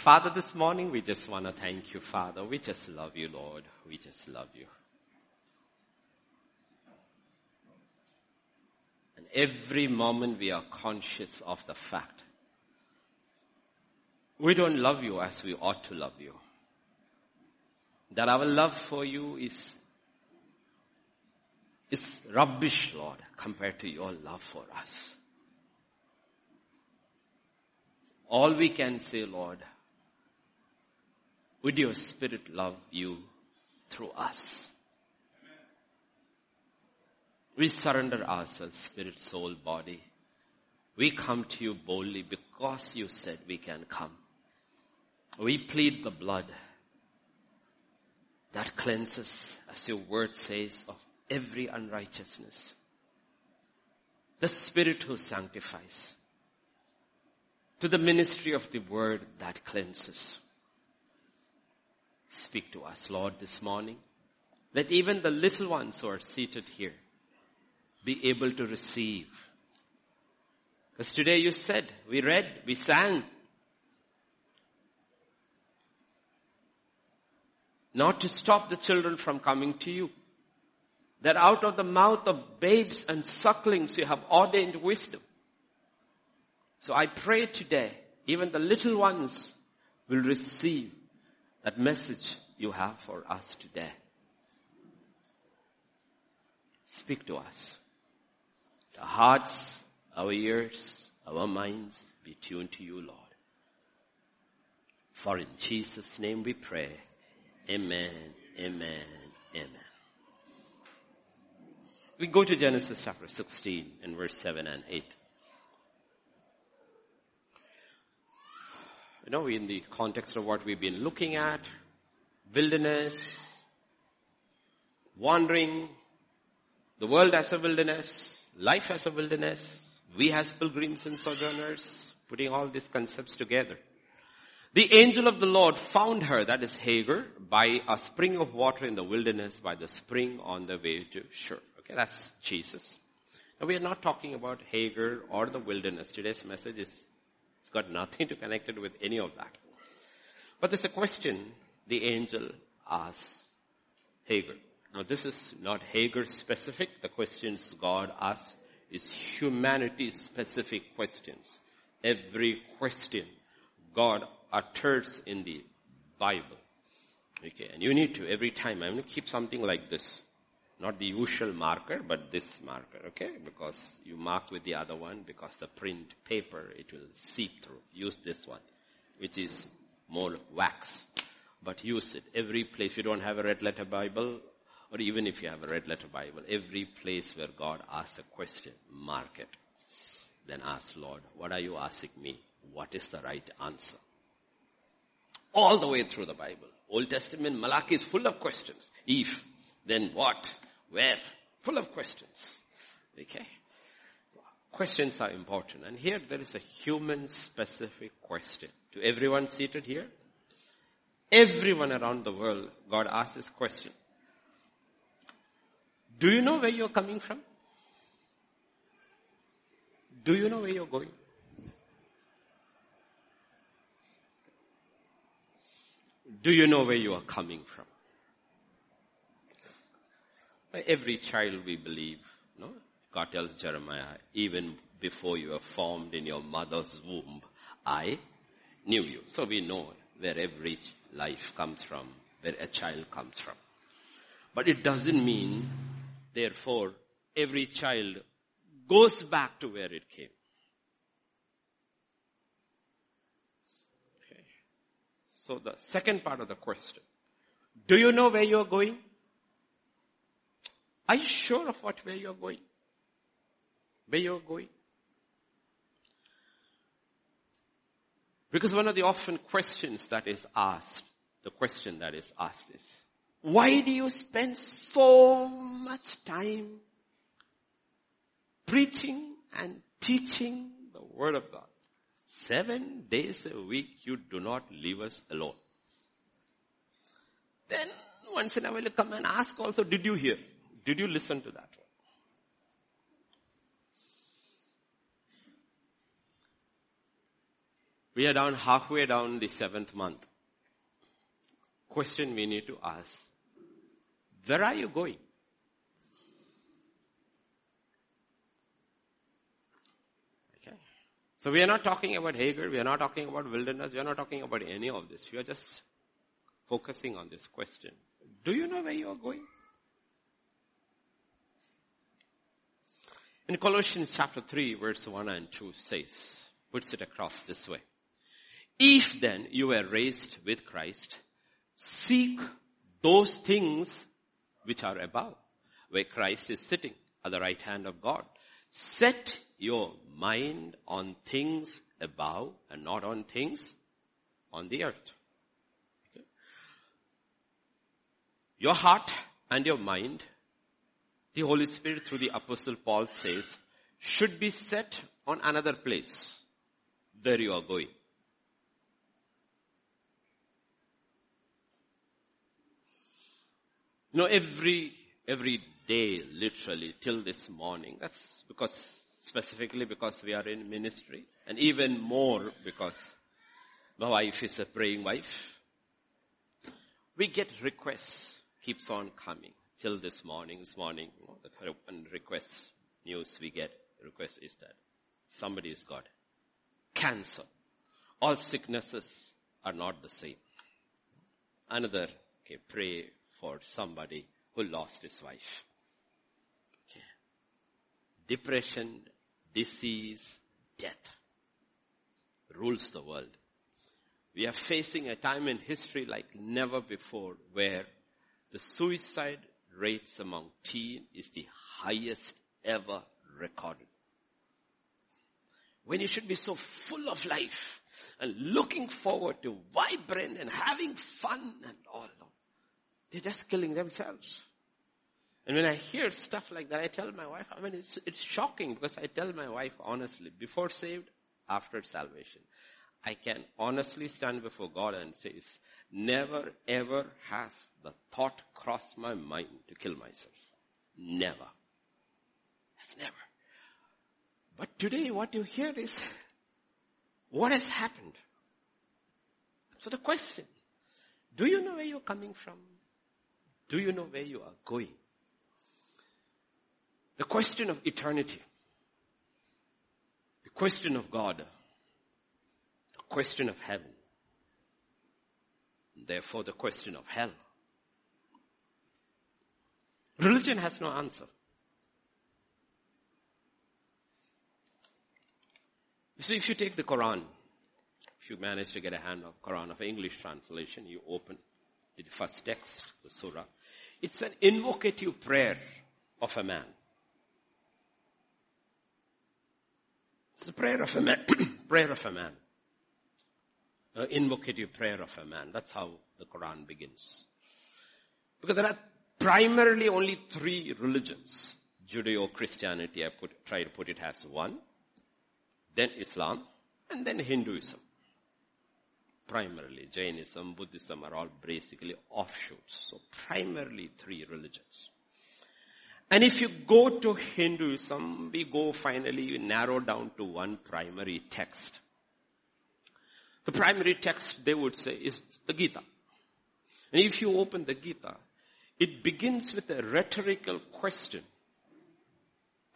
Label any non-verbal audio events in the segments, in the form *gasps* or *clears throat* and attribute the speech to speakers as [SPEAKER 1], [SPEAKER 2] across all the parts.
[SPEAKER 1] Father, this morning we just want to thank you, Father. We just love you, Lord. We just love you. And every moment we are conscious of the fact we don't love you as we ought to love you. That our love for you is, is rubbish, Lord, compared to your love for us. All we can say, Lord, would your spirit love you through us? We surrender ourselves, spirit, soul, body. We come to you boldly because you said we can come. We plead the blood that cleanses, as your word says, of every unrighteousness. The Spirit who sanctifies. To the ministry of the word that cleanses. Speak to us, Lord, this morning. Let even the little ones who are seated here be able to receive. Because today you said, we read, we sang, not to stop the children from coming to you. That out of the mouth of babes and sucklings you have ordained wisdom. So I pray today, even the little ones will receive that message you have for us today. Speak to us. Our hearts, our ears, our minds be tuned to you, Lord. For in Jesus' name we pray. Amen. Amen. Amen. We go to Genesis chapter 16 and verse 7 and 8. You know, in the context of what we've been looking at, wilderness, wandering, the world as a wilderness, life as a wilderness, we as pilgrims and sojourners, putting all these concepts together. The angel of the Lord found her, that is Hagar, by a spring of water in the wilderness, by the spring on the way to Shur. Okay, that's Jesus. Now we are not talking about Hagar or the wilderness. Today's message is, it's got nothing to connect it with any of that. But there's a question the angel asks Hagar. Now this is not Hagar specific. The questions God asks is humanity specific questions. Every question God utters in the Bible. Okay, and you need to every time, I'm going to keep something like this. Not the usual marker, but this marker, okay? Because you mark with the other one, because the print paper, it will seep through. Use this one, which is more wax. But use it. Every place, you don't have a red letter Bible, or even if you have a red letter Bible, every place where God asks a question, mark it. Then ask, Lord, what are you asking me? What is the right answer? All the way through the Bible. Old Testament, Malachi is full of questions. If, then what, where, full of questions. Okay? Questions are important. And here there is a human specific question. To everyone seated here, everyone around the world, God asks this question. Do you know where you're coming from? Do you know where you're going? Do you know where you are coming from? Every child we believe, no? God tells Jeremiah, even before you were formed in your mother's womb, I knew you. So we know where every life comes from, where a child comes from. But it doesn't mean, therefore, every child goes back to where it came. So the second part of the question. Do you know where you're going? Are you sure of what where you're going? Where you're going? Because one of the often questions that is asked, the question that is asked is, why do you spend so much time preaching and teaching the Word of God? Seven days a week you do not leave us alone. Then once in a while you come and ask also, did you hear? Did you listen to that one? We are down halfway down the seventh month. Question we need to ask. Where are you going? Okay. So we are not talking about Hagar. We are not talking about wilderness. We are not talking about any of this. We are just focusing on this question. Do you know where you are going? In Colossians chapter 3 verse 1 and 2 says, puts it across this way. If then you were raised with Christ, seek those things which are above, where Christ is sitting at the right hand of God. Set your mind on things above and not on things on the earth. Okay. Your heart and your mind, the Holy Spirit through the apostle Paul says, should be set on another place There you are going. You know, every, every day, literally, till this morning, that's because, specifically because we are in ministry, and even more because my wife is a praying wife. We get requests, keeps on coming, till this morning, this morning, the requests, news we get, request is that somebody's got cancer. All sicknesses are not the same. Another, okay, pray for somebody who lost his wife. Okay. Depression, disease, death rules the world. We are facing a time in history like never before where the suicide rates among teen is the highest ever recorded. When you should be so full of life and looking forward to vibrant and having fun and all. They're just killing themselves. And when I hear stuff like that, I tell my wife, I mean, it's, it's shocking because I tell my wife honestly, before saved, after salvation, I can honestly stand before God and say, never ever has the thought crossed my mind to kill myself. Never. It's never. But today what you hear is, what has happened? So the question, do you know where you're coming from? Do you know where you are going? The question of eternity, the question of God, the question of heaven, therefore the question of hell. Religion has no answer. So if you take the Quran, if you manage to get a hand of Quran of English translation, you open the first text, the surah. It's an invocative prayer of a man. It's the prayer of a man. *coughs* prayer of a man. Uh, An invocative prayer of a man. That's how the Quran begins. Because there are primarily only three religions. Judeo-Christianity, I put, try to put it as one. Then Islam. And then Hinduism primarily. Jainism, Buddhism are all basically offshoots. So primarily three religions. And if you go to Hinduism, we go finally narrow down to one primary text. The primary text they would say is the Gita. And if you open the Gita, it begins with a rhetorical question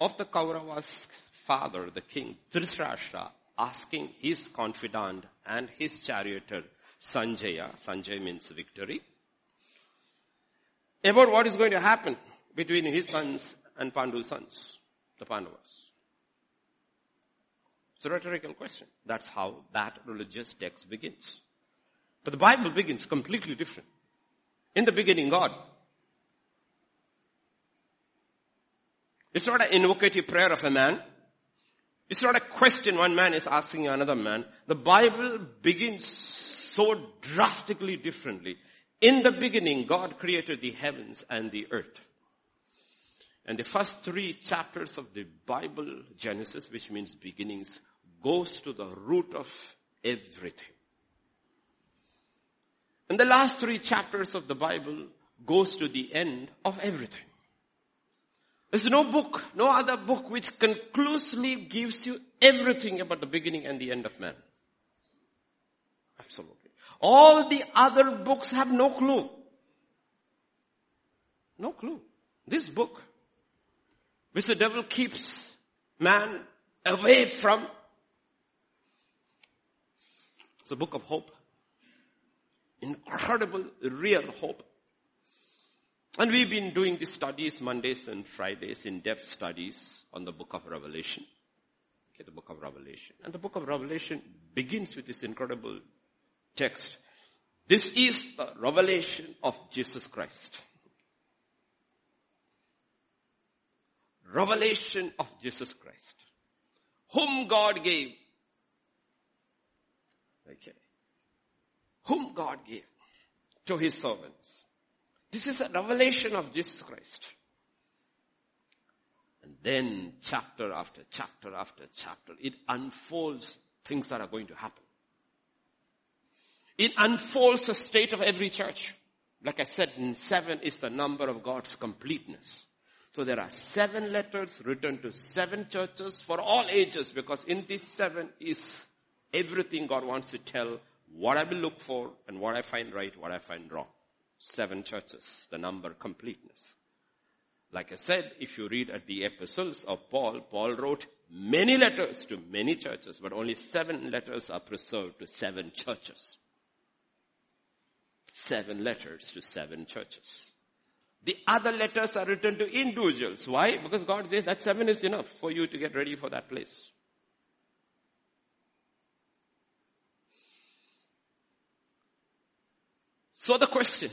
[SPEAKER 1] of the Kauravas' father, the king, Dhritarashtra, asking his confidant and his charioteer Sanjaya, Sanjay means victory, about what is going to happen between his sons and Pandu's sons, the Pandavas. It's a rhetorical question. That's how that religious text begins. But the Bible begins completely different. In the beginning, God. It's not an invocative prayer of a man. It's not a question one man is asking another man. The Bible begins so drastically differently. In the beginning, God created the heavens and the earth. And the first three chapters of the Bible, Genesis, which means beginnings, goes to the root of everything. And the last three chapters of the Bible goes to the end of everything. There's no book, no other book which conclusively gives you everything about the beginning and the end of man. Absolutely. All the other books have no clue. No clue. This book, which the devil keeps man away from, it's a book of hope. Incredible, real hope. And we've been doing these studies Mondays and Fridays, in-depth studies on the book of Revelation. Okay, the book of Revelation. And the book of Revelation begins with this incredible text. This is the revelation of Jesus Christ. Revelation of Jesus Christ. Whom God gave. Okay. Whom God gave to his servants this is a revelation of Jesus Christ. And then chapter after chapter after chapter, it unfolds things that are going to happen. It unfolds the state of every church. Like I said, seven is the number of God's completeness. So there are seven letters written to seven churches for all ages because in these seven is everything God wants to tell what I will look for and what I find right, what I find wrong seven churches, the number completeness. Like I said, if you read at the epistles of Paul, Paul wrote many letters to many churches, but only seven letters are preserved to seven churches. Seven letters to seven churches. The other letters are written to individuals. Why? Because God says that seven is enough for you to get ready for that place. So the question,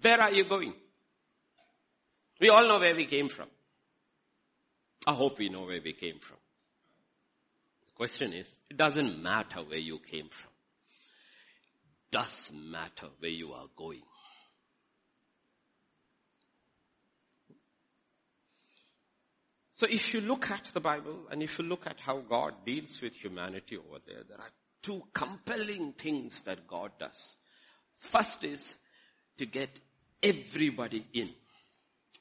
[SPEAKER 1] where are you going? We all know where we came from. I hope we know where we came from. The question is, it doesn't matter where you came from. It does matter where you are going. So if you look at the Bible and if you look at how God deals with humanity over there, there are two compelling things that God does. First is to get everybody in.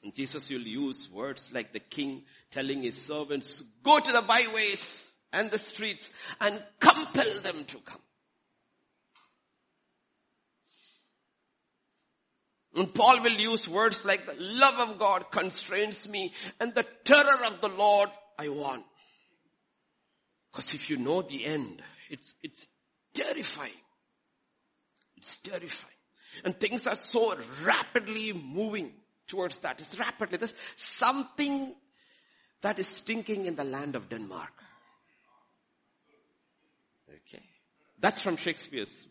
[SPEAKER 1] And Jesus will use words like the king telling his servants, go to the byways and the streets and compel them to come. And Paul will use words like the love of God constrains me and the terror of the Lord I want. Because if you know the end, it's, it's terrifying. It's terrifying. And things are so rapidly moving towards that. It's rapidly. There's something that is stinking in the land of Denmark. Okay. That's from Shakespeare's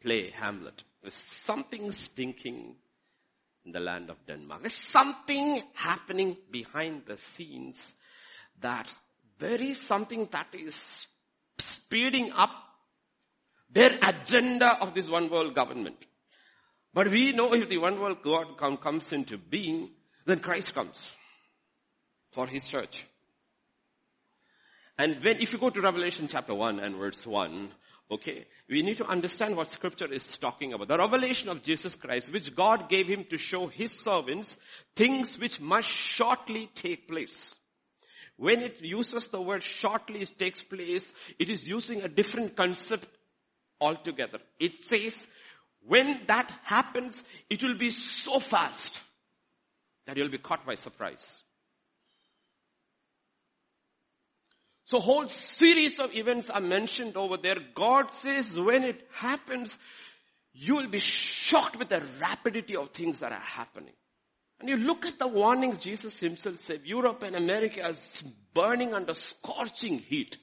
[SPEAKER 1] play, Hamlet. There's something stinking in the land of Denmark. There's something happening behind the scenes that there is something that is speeding up their agenda of this one world government. But we know if the one world God comes into being, then Christ comes for his church. And when, if you go to Revelation chapter 1 and verse 1, okay, we need to understand what scripture is talking about. The revelation of Jesus Christ, which God gave him to show his servants things which must shortly take place. When it uses the word shortly takes place, it is using a different concept altogether. It says when that happens, it will be so fast that you'll be caught by surprise. So whole series of events are mentioned over there. God says when it happens, you will be shocked with the rapidity of things that are happening. And you look at the warnings Jesus himself said, Europe and America is burning under scorching heat.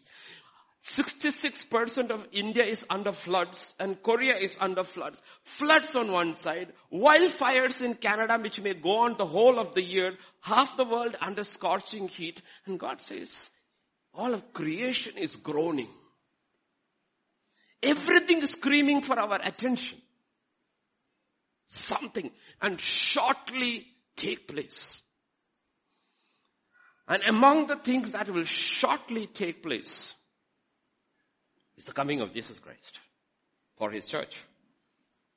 [SPEAKER 1] 66% of India is under floods and Korea is under floods. Floods on one side, wildfires in Canada which may go on the whole of the year, half the world under scorching heat. And God says, all of creation is groaning. Everything is screaming for our attention. Something and shortly take place. And among the things that will shortly take place is the coming of Jesus Christ for his church.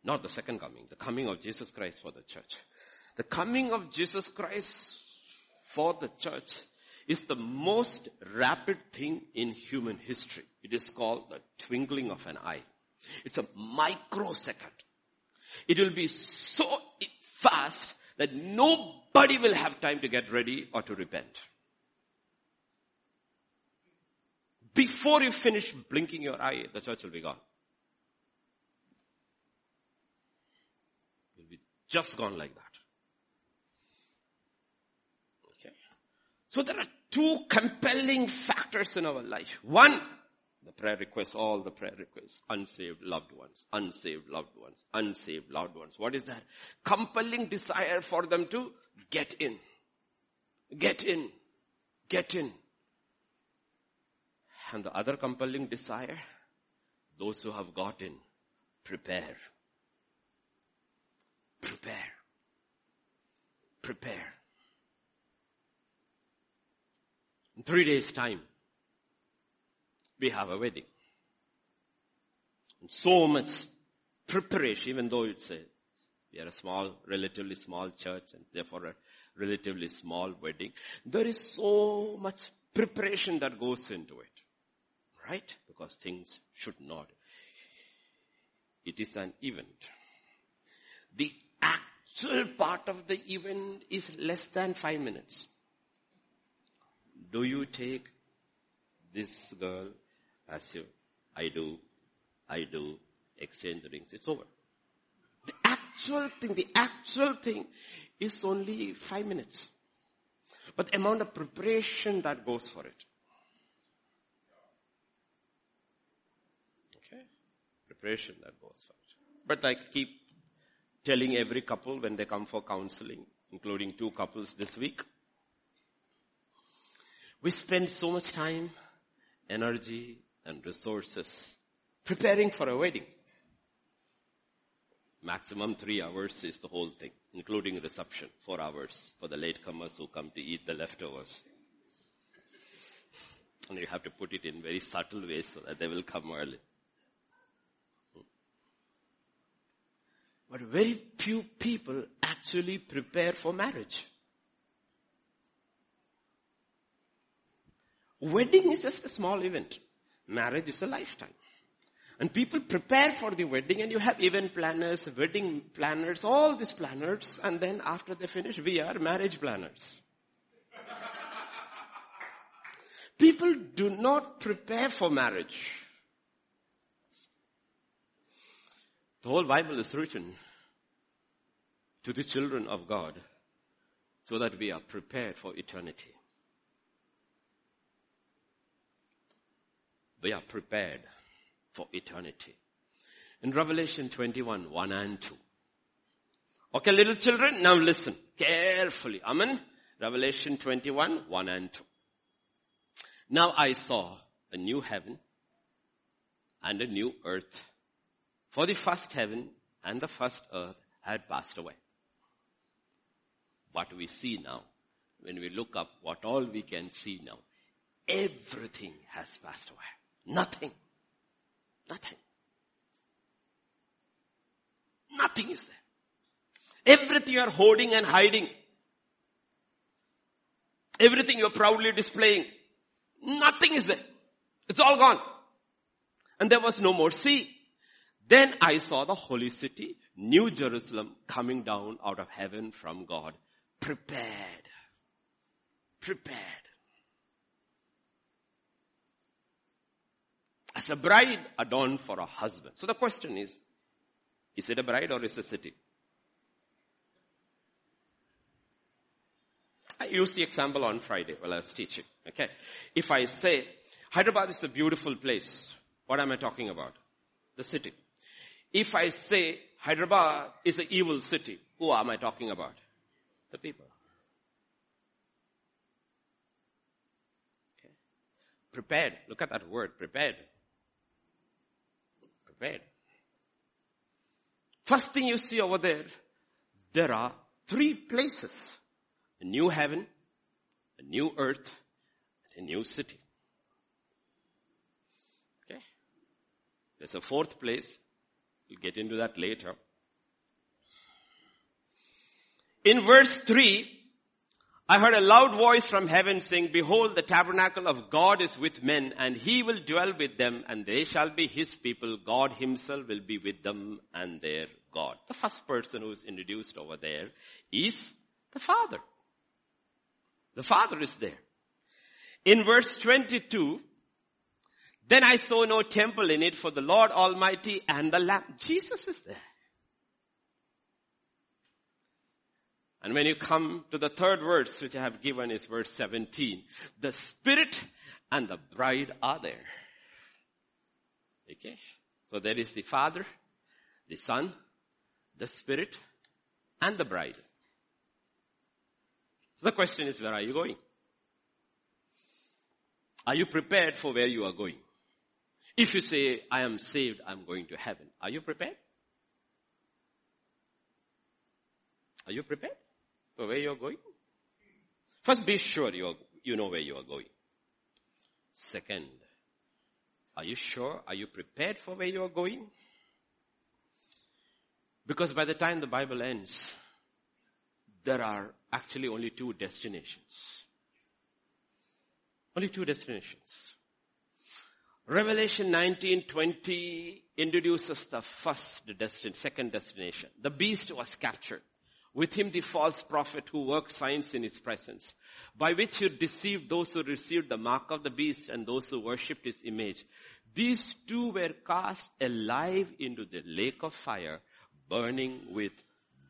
[SPEAKER 1] Not the second coming, the coming of Jesus Christ for the church. The coming of Jesus Christ for the church is the most rapid thing in human history. It is called the twinkling of an eye. It's a microsecond. It will be so fast that nobody will have time to get ready or to repent. Before you finish blinking your eye, the church will be gone. It will be just gone like that. Okay. So there are two compelling factors in our life. One, the prayer requests, all the prayer requests, unsaved loved ones, unsaved loved ones, unsaved loved ones. What is that? Compelling desire for them to get in. Get in. Get in. And the other compelling desire, those who have gotten, prepare. Prepare. Prepare. In three days time, we have a wedding. And so much preparation, even though it's a, we are a small, relatively small church and therefore a relatively small wedding. There is so much preparation that goes into it. Right? Because things should not. It is an event. The actual part of the event is less than five minutes. Do you take this girl as you, I do, I do, exchange rings, it's over. The actual thing, the actual thing is only five minutes. But the amount of preparation that goes for it. That goes for it. But I keep telling every couple when they come for counseling, including two couples this week, we spend so much time, energy, and resources preparing for a wedding. Maximum three hours is the whole thing, including reception, four hours for the latecomers who come to eat the leftovers. And you have to put it in very subtle ways so that they will come early. But very few people actually prepare for marriage. Wedding is just a small event. Marriage is a lifetime. And people prepare for the wedding and you have event planners, wedding planners, all these planners and then after they finish, we are marriage planners. *laughs* people do not prepare for marriage. The whole Bible is written to the children of God so that we are prepared for eternity. we are prepared for eternity. In Revelation 21, 1 and 2. Okay, little children, now listen carefully. Amen. Revelation 21, 1 and 2. Now I saw a new heaven and a new earth. For the first heaven and the first earth had passed away. What we see now, when we look up what all we can see now, everything has passed away. Nothing. Nothing. Nothing is there. Everything you are holding and hiding. Everything you are proudly displaying. Nothing is there. It's all gone. And there was no more sea. Then I saw the holy city, New Jerusalem, coming down out of heaven from God. Prepared. Prepared as a bride adorned for a husband. So the question is, is it a bride or is it a city? I used the example on Friday while I was teaching. Okay. If I say, Hyderabad is a beautiful place, what am I talking about? The city. If I say Hyderabad is an evil city, who am I talking about? The people. Okay. Prepared. Look at that word, prepared prepared. First thing you see over there, there are three places. A new heaven, a new earth, and a new city. Okay? There's a fourth place. We'll get into that later. In verse 3, I heard a loud voice from heaven saying, behold, the tabernacle of God is with men and he will dwell with them and they shall be his people. God himself will be with them and their God. The first person who is introduced over there is the Father. The Father is there. In verse 22, then I saw no temple in it for the Lord Almighty and the Lamb. Jesus is there. And when you come to the third verse, which I have given is verse 17, the Spirit and the bride are there. Okay? So there is the Father, the Son, the Spirit, and the bride. So the question is, where are you going? Are you prepared for where you are going? If you say, I am saved, I'm going to heaven, are you prepared? Are you prepared? for where you're going? First, be sure you, are, you know where you are going. Second, are you sure? Are you prepared for where you are going? Because by the time the Bible ends, there are actually only two destinations. Only two destinations. Revelation 19:20 introduces the first destination, second destination. The beast was captured. With him the false prophet who worked signs in his presence, by which he deceived those who received the mark of the beast and those who worshipped his image. These two were cast alive into the lake of fire, burning with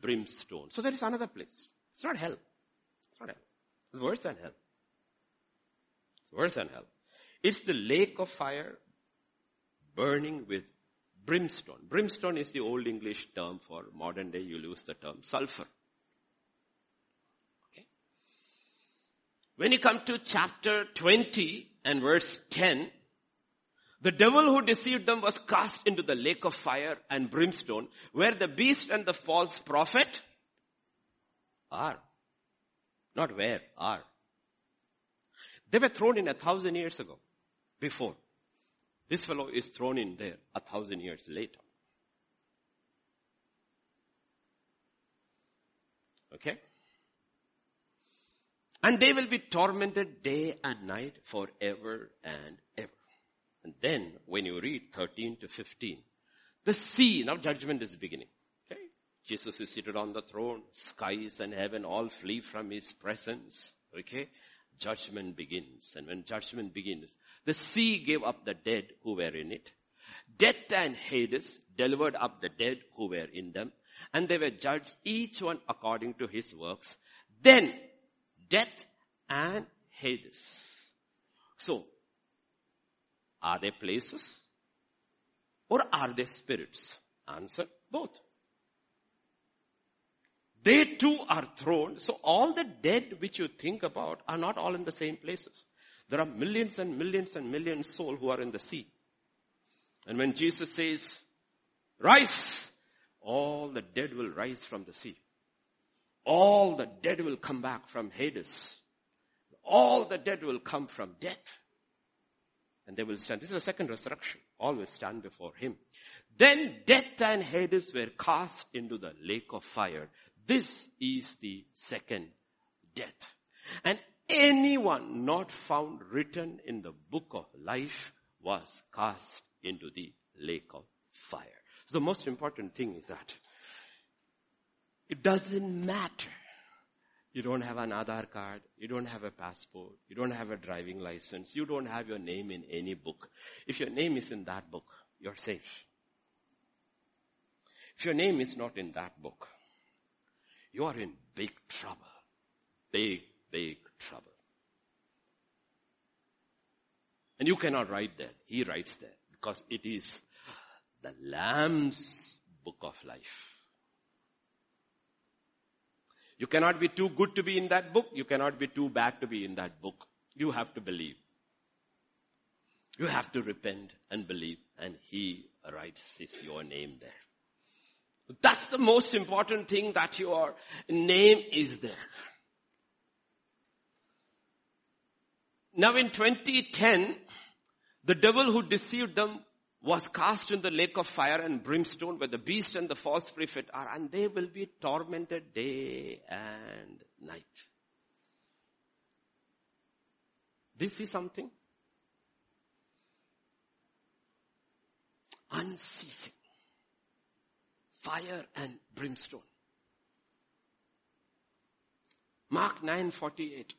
[SPEAKER 1] brimstone. So there is another place. It's not hell. It's not hell. It's worse than hell. It's worse than hell. It's the lake of fire burning with Brimstone. Brimstone is the old English term for modern day you use the term sulfur. Okay. When you come to chapter 20 and verse 10, the devil who deceived them was cast into the lake of fire and brimstone where the beast and the false prophet are. Not where, are. They were thrown in a thousand years ago, before. This fellow is thrown in there a thousand years later. Okay? And they will be tormented day and night forever and ever. And then when you read 13 to 15, the sea, now judgment is beginning. Okay? Jesus is seated on the throne, skies and heaven all flee from his presence. Okay? Judgment begins. And when judgment begins, the sea gave up the dead who were in it. Death and Hades delivered up the dead who were in them. And they were judged each one according to his works. Then death and Hades. So, are they places? Or are they spirits? Answer, both. They too are thrown. So all the dead which you think about are not all in the same places. There are millions and millions and millions souls who are in the sea. And when Jesus says, rise, all the dead will rise from the sea. All the dead will come back from Hades. All the dead will come from death. And they will stand. This is the second resurrection. All will stand before him. Then death and Hades were cast into the lake of fire. This is the second death. And anyone not found written in the book of life was cast into the lake of fire. So the most important thing is that it doesn't matter. You don't have an Aadhaar card. You don't have a passport. You don't have a driving license. You don't have your name in any book. If your name is in that book, you're safe. If your name is not in that book, you are in big trouble. Big, big trouble. And you cannot write there. He writes there because it is the Lamb's book of life. You cannot be too good to be in that book. You cannot be too bad to be in that book. You have to believe. You have to repent and believe and he writes your name there. That's the most important thing that your name is there. Now in 2010, the devil who deceived them was cast in the lake of fire and brimstone where the beast and the false prophet are and they will be tormented day and night. Do you see something? Unceasing. Fire and brimstone. Mark 9:48.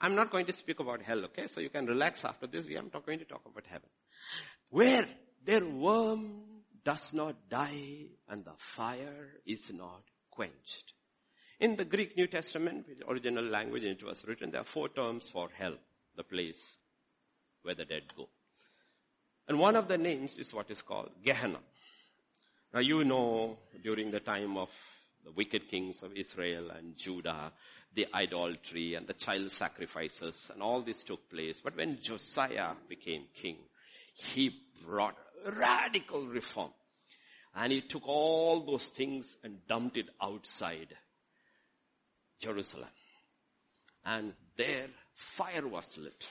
[SPEAKER 1] I'm not going to speak about hell, okay? So you can relax after this. We are not going to talk about heaven. Where their worm does not die and the fire is not quenched. In the Greek New Testament, the original language it was written, there are four terms for hell, the place where the dead go. And one of the names is what is called Gehenna. Now you know during the time of the wicked kings of Israel and Judah, the idolatry and the child sacrifices and all this took place. But when Josiah became king, he brought radical reform. And he took all those things and dumped it outside Jerusalem. And there fire was lit.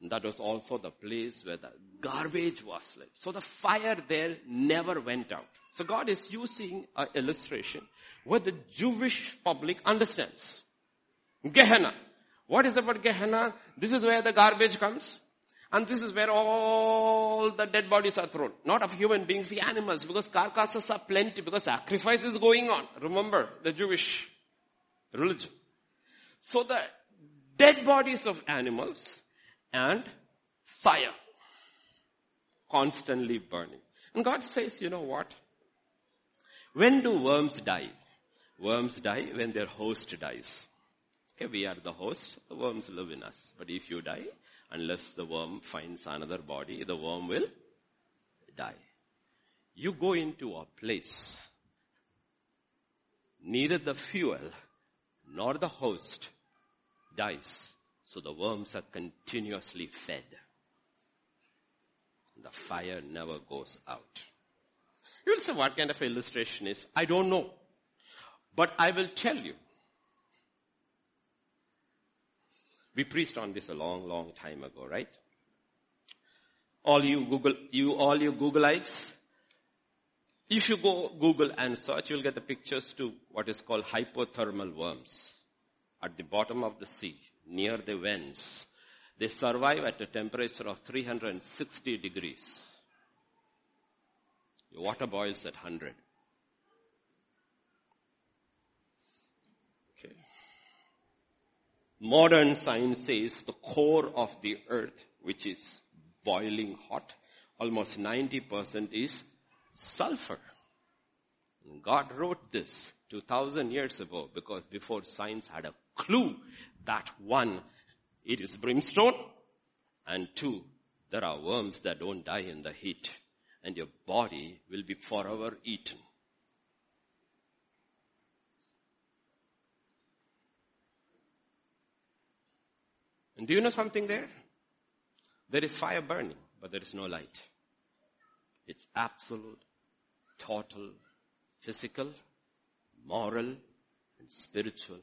[SPEAKER 1] And that was also the place where the garbage was lit. So the fire there never went out. So God is using an illustration where the Jewish public understands. Gehenna. What is about Gehenna? This is where the garbage comes. And this is where all the dead bodies are thrown. Not of human beings, the animals, because carcasses are plenty, because sacrifice is going on. Remember the Jewish religion. So the dead bodies of animals and fire constantly burning. And God says, you know what? When do worms die? Worms die when their host dies. Okay, we are the host, the worms live in us. But if you die, unless the worm finds another body, the worm will die. You go into a place, neither the fuel nor the host dies. So the worms are continuously fed. The fire never goes out. You will say what kind of illustration is? I don't know. But I will tell you. We preached on this a long, long time ago, right? All you Google, you, all you Googleites, if you go Google and search, you'll get the pictures to what is called hydrothermal worms at the bottom of the sea, near the vents. They survive at a temperature of 360 degrees. Your water boils at 100. Modern science says the core of the earth, which is boiling hot, almost 90% is sulfur. God wrote this 2000 years ago because before science had a clue that one, it is brimstone and two, there are worms that don't die in the heat and your body will be forever eaten. And do you know something there? There is fire burning, but there is no light. It's absolute, total, physical, moral, and spiritual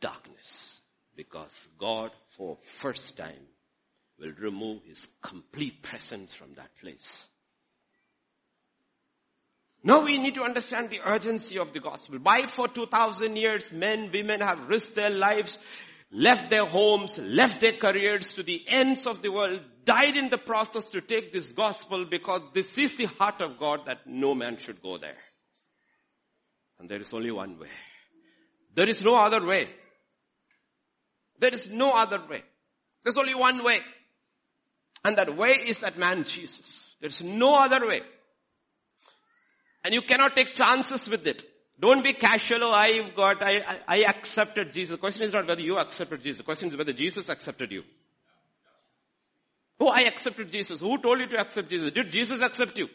[SPEAKER 1] darkness. Because God, for first time, will remove His complete presence from that place. Now we need to understand the urgency of the gospel. Why for 2000 years men, women have risked their lives, left their homes, left their careers to the ends of the world, died in the process to take this gospel because this is the heart of God that no man should go there. And there is only one way. There is no other way. There is no other way. There's only one way. And that way is that man Jesus. There's no other way. And you cannot take chances with it. Don't be casual, oh, I've got, I, I, I accepted Jesus. The question is not whether you accepted Jesus. The question is whether Jesus accepted you. Oh, I accepted Jesus. Who told you to accept Jesus? Did Jesus accept you?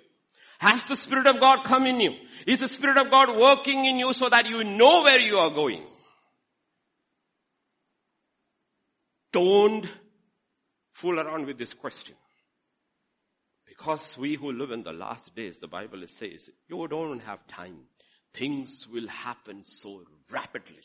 [SPEAKER 1] Has the Spirit of God come in you? Is the Spirit of God working in you so that you know where you are going? Don't fool around with this question. Because we who live in the last days, the Bible says, you don't have time. Things will happen so rapidly.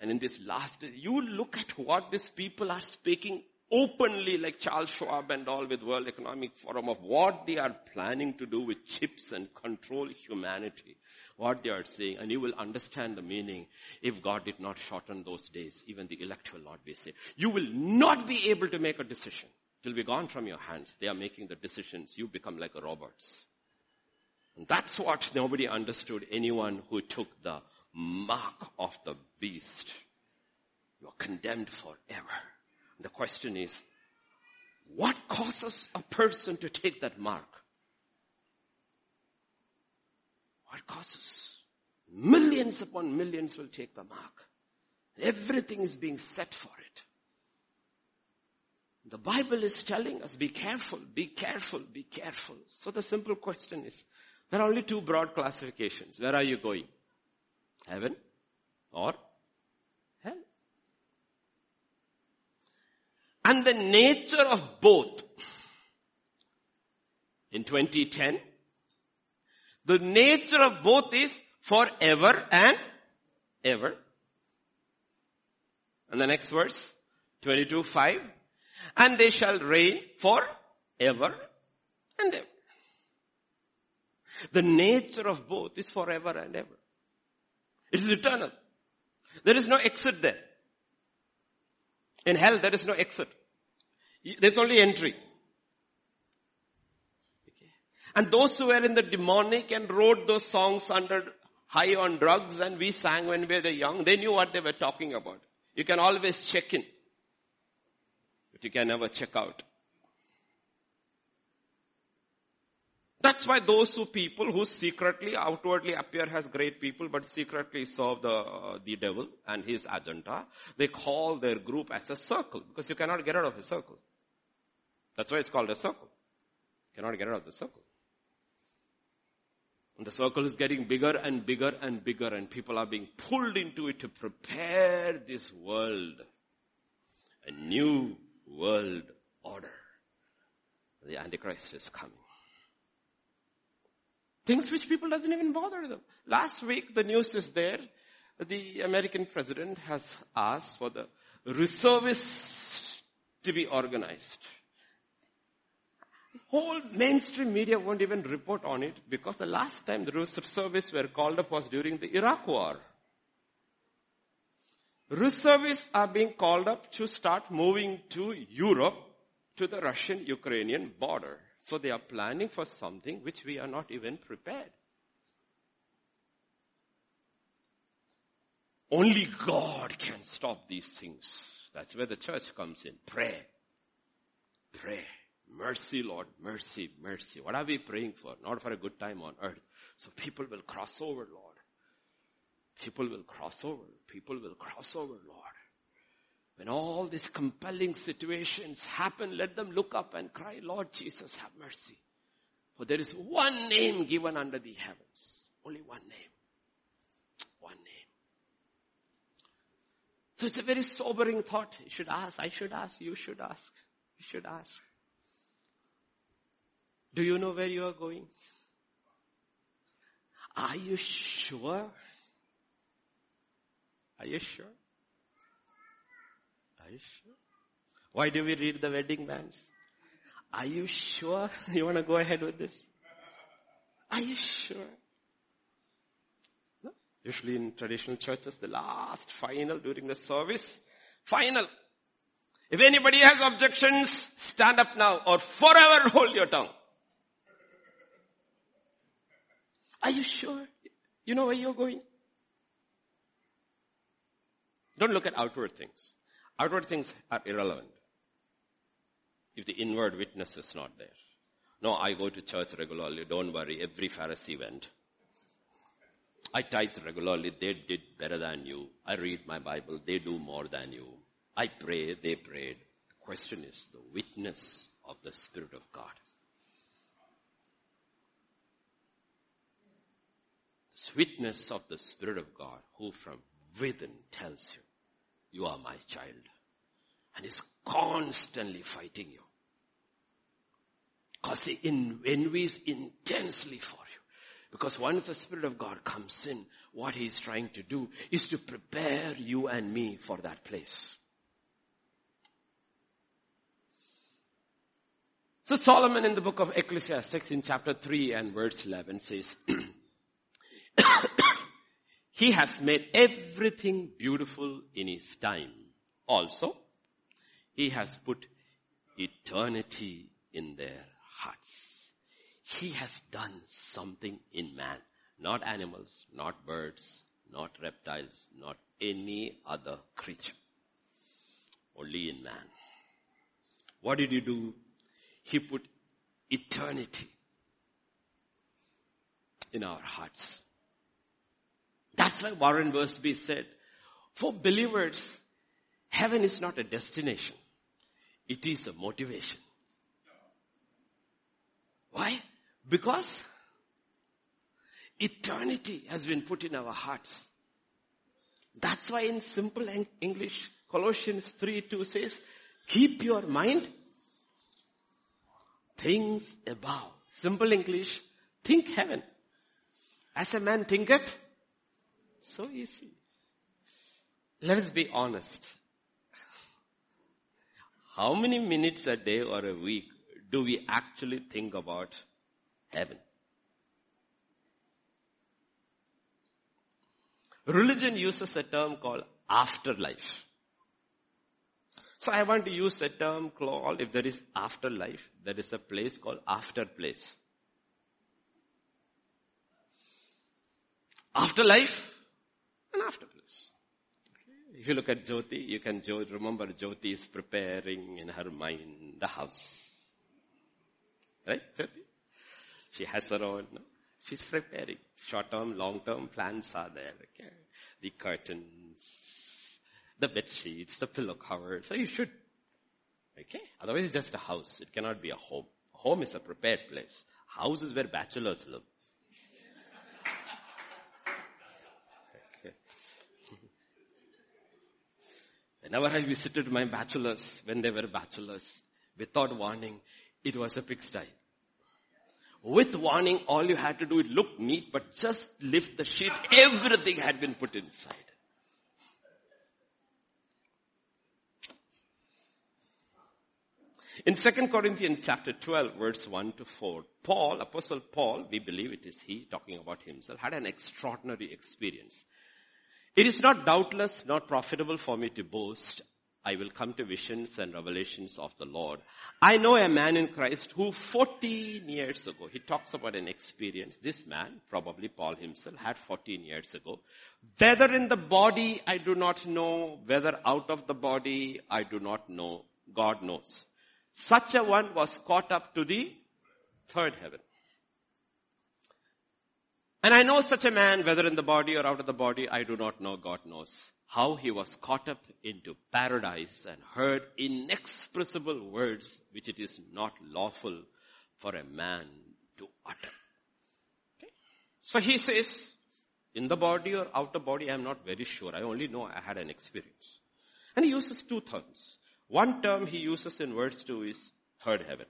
[SPEAKER 1] And in this last days, you look at what these people are speaking openly like Charles Schwab and all with World Economic Forum of what they are planning to do with chips and control humanity. What they are saying and you will understand the meaning if God did not shorten those days. Even the elect will not be saved. You will not be able to make a decision till we're gone from your hands. They are making the decisions. You become like robots. And that's what nobody understood. Anyone who took the mark of the beast. You are condemned forever. The question is, what causes a person to take that mark? What causes? Millions upon millions will take the mark. Everything is being set for it. The Bible is telling us, be careful, be careful, be careful. So the simple question is, there are only two broad classifications. Where are you going? Heaven or hell? And the nature of both in 2010, the nature of both is forever and ever. And the next verse, 22, 5. And they shall reign for ever and ever. The nature of both is forever and ever. It is eternal. There is no exit there. In hell, there is no exit. There's only entry. Okay. And those who were in the demonic and wrote those songs under high on drugs and we sang when we were young, they knew what they were talking about. You can always check in. But you can never check out. That's why those who people who secretly, outwardly appear as great people, but secretly serve the, the devil and his agenda, they call their group as a circle, because you cannot get out of a circle. That's why it's called a circle. You cannot get out of the circle. And the circle is getting bigger and bigger and bigger and people are being pulled into it to prepare this world. A new world order. The Antichrist is coming. Things which people doesn't even bother them. Last week the news is there. The American president has asked for the reservists to be organized. Whole mainstream media won't even report on it because the last time the reservists were called up was during the Iraq war. Reservists are being called up to start moving to Europe to the Russian-Ukrainian border. So they are planning for something which we are not even prepared. Only God can stop these things. That's where the church comes in. Pray. Pray. Mercy, Lord. Mercy, mercy. What are we praying for? Not for a good time on earth. So people will cross over, Lord. People will cross over. People will cross over, Lord. When all these compelling situations happen, let them look up and cry, Lord Jesus, have mercy. For there is one name given under the heavens. Only one name. One name. So it's a very sobering thought. You should ask, I should ask, you should ask, you should ask. Do you know where you are going? Are you sure? Are you sure? Are you sure? Why do we read the wedding bands? Are you sure *laughs* you want to go ahead with this? Are you sure? Usually in traditional churches, the last final during the service, final. If anybody has objections, stand up now or forever hold your tongue. Are you sure? You know where you're going? Don't look at outward things. Outward things are irrelevant if the inward witness is not there. No, I go to church regularly. Don't worry. Every Pharisee went. I tithe regularly. They did better than you. I read my Bible. They do more than you. I pray. They prayed. The question is the witness of the Spirit of God. This witness of the Spirit of God who from within tells you you are my child. And he's constantly fighting you. Because he envies intensely for you. Because once the Spirit of God comes in, what he's trying to do is to prepare you and me for that place. So Solomon in the book of Ecclesiastes in chapter 3 and verse 11 says, *clears throat* He has made everything beautiful in His time. Also, He has put eternity in their hearts. He has done something in man. Not animals, not birds, not reptiles, not any other creature. Only in man. What did he do? He put eternity in our hearts. That's why Warren Wiersbe said, for believers, heaven is not a destination. It is a motivation. Why? Because eternity has been put in our hearts. That's why in simple English, Colossians 3 2 says, keep your mind things above. Simple English, think heaven. As a man thinketh, so easy. Let us be honest. How many minutes a day or a week do we actually think about heaven? Religion uses a term called afterlife. So I want to use a term called, if there is afterlife, there is a place called after place. Afterlife and after place. Okay. If you look at Jyoti, you can remember Jyoti is preparing in her mind the house. Right, Jyoti? She has her own, no? she's preparing. Short term, long term plans are there. Okay? The curtains, the bed sheets, the pillow covers. So you should. Okay? Otherwise it's just a house. It cannot be a home. Home is a prepared place. House is where bachelors live. Whenever I visited my bachelors, when they were bachelors, without warning, it was a pigsty. With warning, all you had to do, it looked neat, but just lift the sheet, everything had been put inside. In 2 Corinthians chapter 12 verse 1 to 4, Paul, Apostle Paul, we believe it is he talking about himself, had an extraordinary experience. It is not doubtless not profitable for me to boast. I will come to visions and revelations of the Lord. I know a man in Christ who 14 years ago, he talks about an experience. This man, probably Paul himself, had 14 years ago. Whether in the body, I do not know. Whether out of the body, I do not know. God knows. Such a one was caught up to the third heaven. And I know such a man, whether in the body or out of the body, I do not know. God knows how he was caught up into paradise and heard inexpressible words which it is not lawful for a man to utter. Okay? So he says, in the body or outer body, I am not very sure. I only know I had an experience. And he uses two terms. One term he uses in verse 2 is third heaven.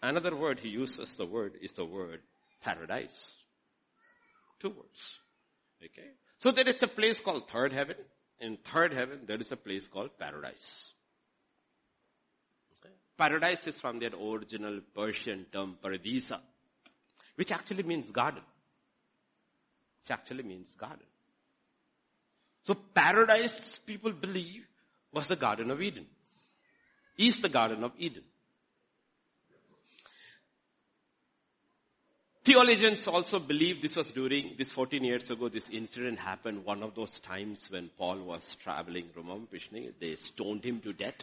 [SPEAKER 1] Another word he uses, the word is the word paradise. Two words. Okay. So there is a place called third heaven. In third heaven, there is a place called paradise. Okay. Paradise is from that original Persian term paradisa, which actually means garden. Which actually means garden. So paradise, people believe, was the Garden of Eden. Is the Garden of Eden. Theologians also believe this was during, this 14 years ago, this incident happened one of those times when Paul was traveling, remember Pishni? They stoned him to death.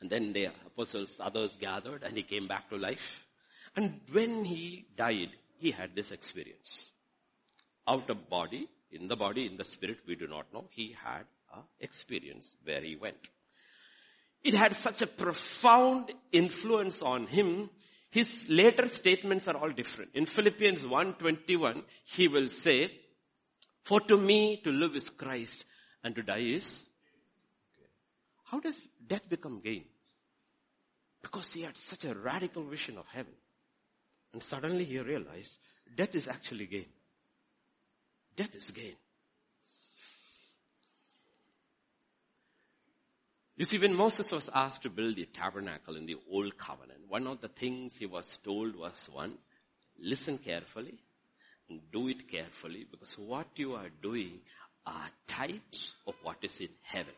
[SPEAKER 1] And then the apostles, others gathered and he came back to life. And when he died, he had this experience. Out of body, in the body, in the spirit, we do not know. He had a experience where he went. It had such a profound influence on him his later statements are all different. In Philippians 1.21, he will say, for to me to live is Christ and to die is. How does death become gain? Because he had such a radical vision of heaven. And suddenly he realized death is actually gain. Death is gain. You see, when Moses was asked to build the tabernacle in the old covenant, one of the things he was told was one, listen carefully and do it carefully because what you are doing are types of what is in heaven.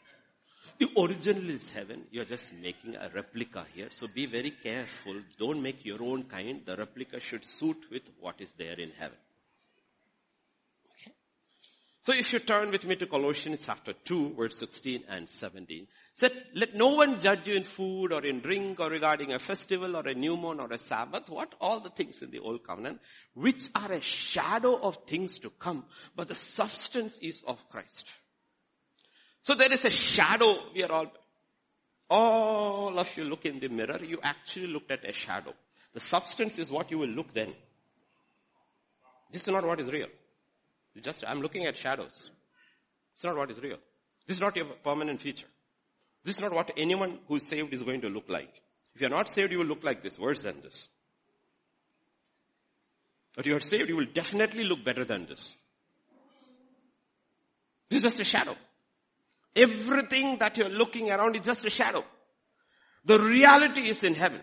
[SPEAKER 1] The original is heaven. You're just making a replica here. So be very careful. Don't make your own kind. The replica should suit with what is there in heaven. So if you turn with me to Colossians chapter 2 verse 16 and 17. Said, let no one judge you in food or in drink or regarding a festival or a new moon or a Sabbath. What? All the things in the old covenant, which are a shadow of things to come, but the substance is of Christ. So there is a shadow. We are all, all of you look in the mirror. You actually looked at a shadow. The substance is what you will look then. This is not what is real. Just, I'm looking at shadows. It's not what is real. This is not your permanent feature. This is not what anyone who's saved is going to look like. If you're not saved, you will look like this, worse than this. But you are saved, you will definitely look better than this. This is just a shadow. Everything that you're looking around is just a shadow. The reality is in heaven.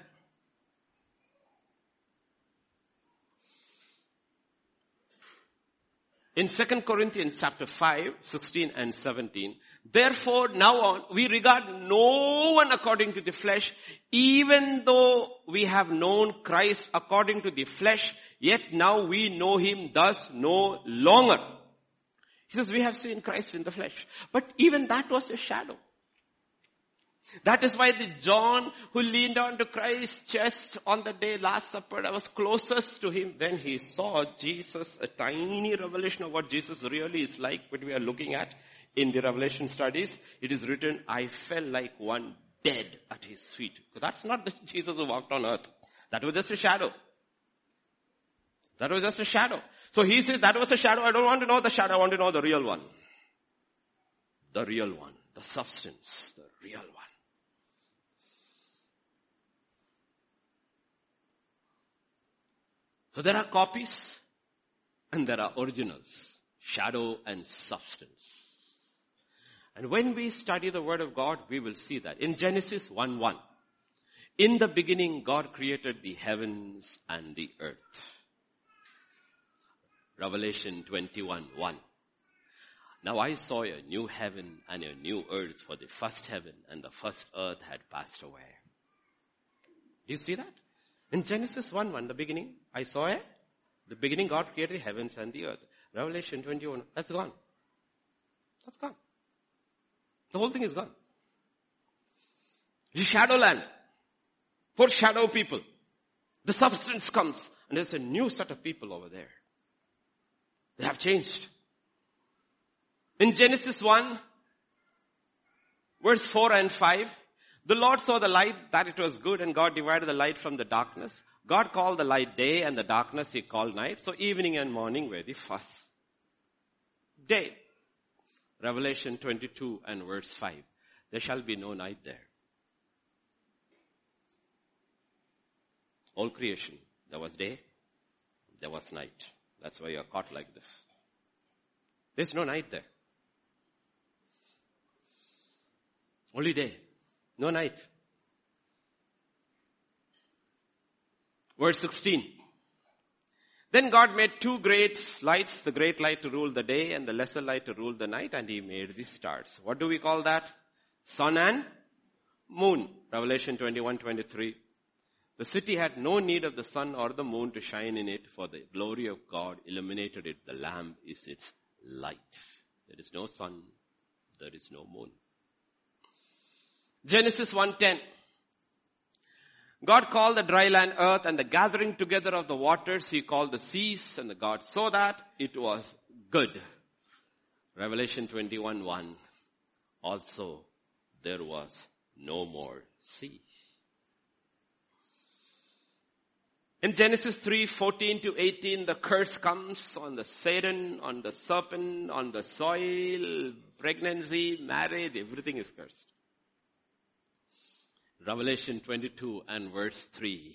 [SPEAKER 1] In 2 Corinthians chapter 5, 16 and 17. Therefore now on, we regard no one according to the flesh, even though we have known Christ according to the flesh, yet now we know him thus no longer. He says we have seen Christ in the flesh. But even that was a shadow. That is why the John who leaned on to Christ's chest on the day last supper I was closest to him. when he saw Jesus, a tiny revelation of what Jesus really is like, what we are looking at in the Revelation studies. It is written, I fell like one dead at his feet. That's not the Jesus who walked on earth. That was just a shadow. That was just a shadow. So he says that was a shadow. I don't want to know the shadow. I want to know the real one. The real one. The substance. The real one. So there are copies and there are originals, shadow and substance. And when we study the word of God, we will see that. In Genesis 1 1, in the beginning God created the heavens and the earth. Revelation 21 1. Now I saw a new heaven and a new earth for the first heaven and the first earth had passed away. Do you see that? In Genesis 1 1, the beginning, I saw it. The beginning God created the heavens and the earth. Revelation 21, that's gone. That's gone. The whole thing is gone. The shadowland. For shadow people. The substance comes and there's a new set of people over there. They have changed. In Genesis 1, verse 4 and 5, the Lord saw the light that it was good and God divided the light from the darkness. God called the light day and the darkness he called night. So evening and morning were the first day. Revelation 22 and verse 5. There shall be no night there. All creation. There was day. There was night. That's why you're caught like this. There's no night there. Only day. No night. Verse 16. Then God made two great lights, the great light to rule the day and the lesser light to rule the night, and He made the stars. What do we call that? Sun and moon. Revelation 21, 23. The city had no need of the sun or the moon to shine in it, for the glory of God illuminated it. The lamp is its light. There is no sun, there is no moon. Genesis 1.10. God called the dry land earth and the gathering together of the waters he called the seas and the God saw that it was good. Revelation 21.1. Also there was no more sea. In Genesis 3, 14 to 18, the curse comes on the Satan, on the serpent, on the soil, pregnancy, marriage, everything is cursed. Revelation 22 and verse 3.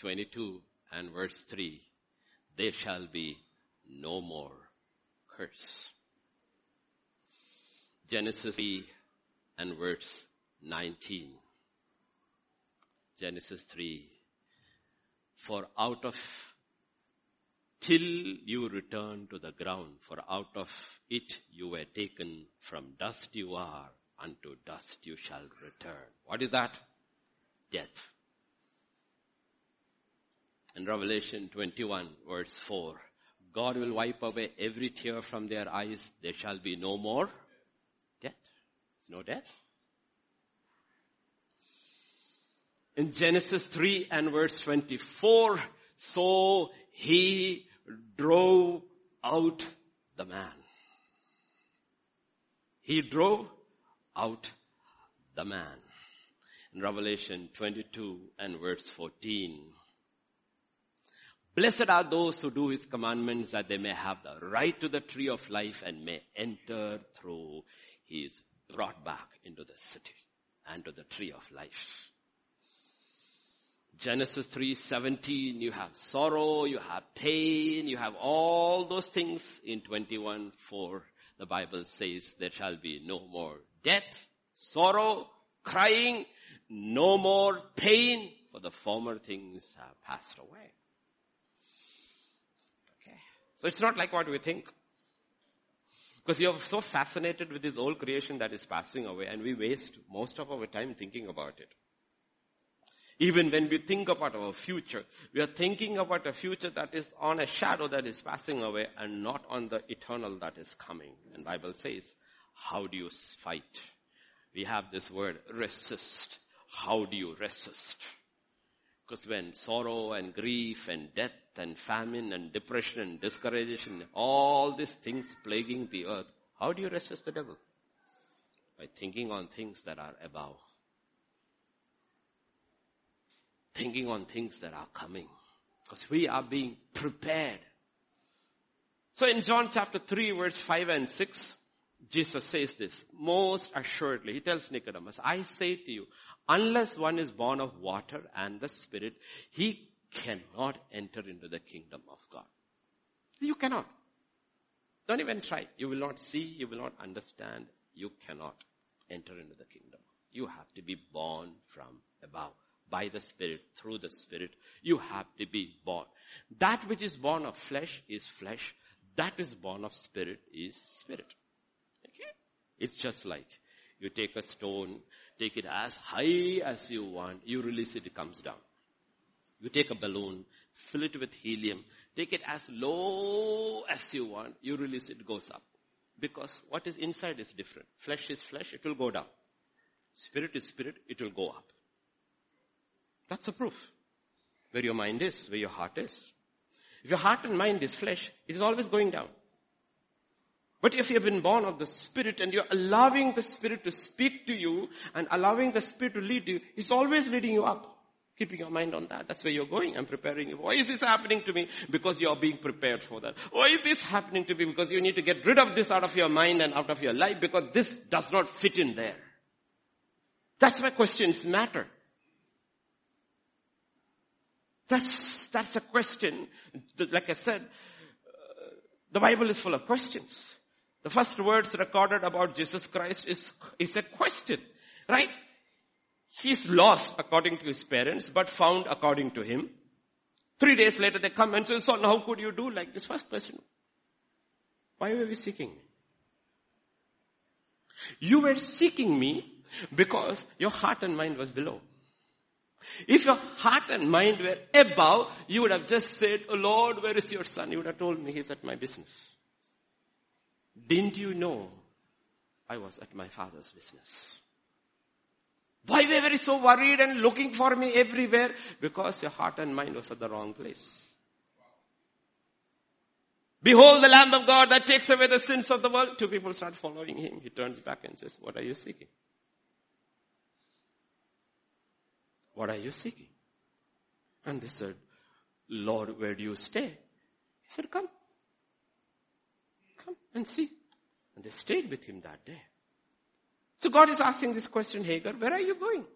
[SPEAKER 1] 22 and verse 3. There shall be no more curse. Genesis 3 and verse 19. Genesis 3. For out of, till you return to the ground, for out of it you were taken, from dust you are, unto dust you shall return. What is that? Death. In Revelation 21 verse 4, God will wipe away every tear from their eyes. There shall be no more death. There's no death. In Genesis 3 and verse 24, so he drove out the man. He drove out the man. In Revelation 22 and verse 14, Blessed are those who do his commandments that they may have the right to the tree of life and may enter through. He is brought back into the city and to the tree of life. Genesis 3:17 you have sorrow, you have pain, you have all those things in 21:4 the Bible says there shall be no more death, sorrow, crying, no more pain for the former things have passed away. Okay. So it's not like what we think. Because you're so fascinated with this old creation that is passing away and we waste most of our time thinking about it. Even when we think about our future, we are thinking about a future that is on a shadow that is passing away and not on the eternal that is coming. And Bible says, how do you fight? We have this word, resist. How do you resist? Because when sorrow and grief and death and famine and depression and discouragement, all these things plaguing the earth, how do you resist the devil? By thinking on things that are above thinking on things that are coming. Because we are being prepared. So in John chapter 3 verse 5 and 6, Jesus says this, most assuredly, he tells Nicodemus, I say to you, unless one is born of water and the Spirit, he cannot enter into the kingdom of God. You cannot. Don't even try. You will not see, you will not understand, you cannot enter into the kingdom. You have to be born from above by the Spirit, through the Spirit. You have to be born. That which is born of flesh is flesh. That is born of spirit is spirit. It's just like you take a stone, take it as high as you want, you release it, it comes down. You take a balloon, fill it with helium, take it as low as you want, you release it goes up. Because what is inside is different. Flesh is flesh, it will go down. Spirit is spirit, it will go up. That's a proof. Where your mind is, where your heart is. If your heart and mind is flesh, it is always going down. But if you have been born of the Spirit and you're allowing the Spirit to speak to you and allowing the Spirit to lead you, it's always leading you up. Keeping your mind on that. That's where you're going. I'm preparing you. Why is this happening to me? Because you're being prepared for that. Why is this happening to me? Because you need to get rid of this out of your mind and out of your life because this does not fit in there. That's why questions matter. That's, that's a question. Like I said, uh, the Bible is full of questions. The first words recorded about Jesus Christ is, is a question, right? He's lost according to his parents, but found according to him. Three days later they come and say, son, how could you do like this? First question. Why were we seeking? You were seeking me because your heart and mind was below. If your heart and mind were above, you would have just said, oh Lord, where is your son? You would have told me he's at my business. Didn't you know I was at my father's business? Why were you so worried and looking for me everywhere? Because your heart and mind was at the wrong place. Behold the Lamb of God that takes away the sins of the world. Two people start following him. He turns back and says, what are you seeking? What are you seeking? And they said, Lord, where do you stay? He said, come. Come and see. And they stayed with him that day. So God is asking this question, Hagar, where are you going?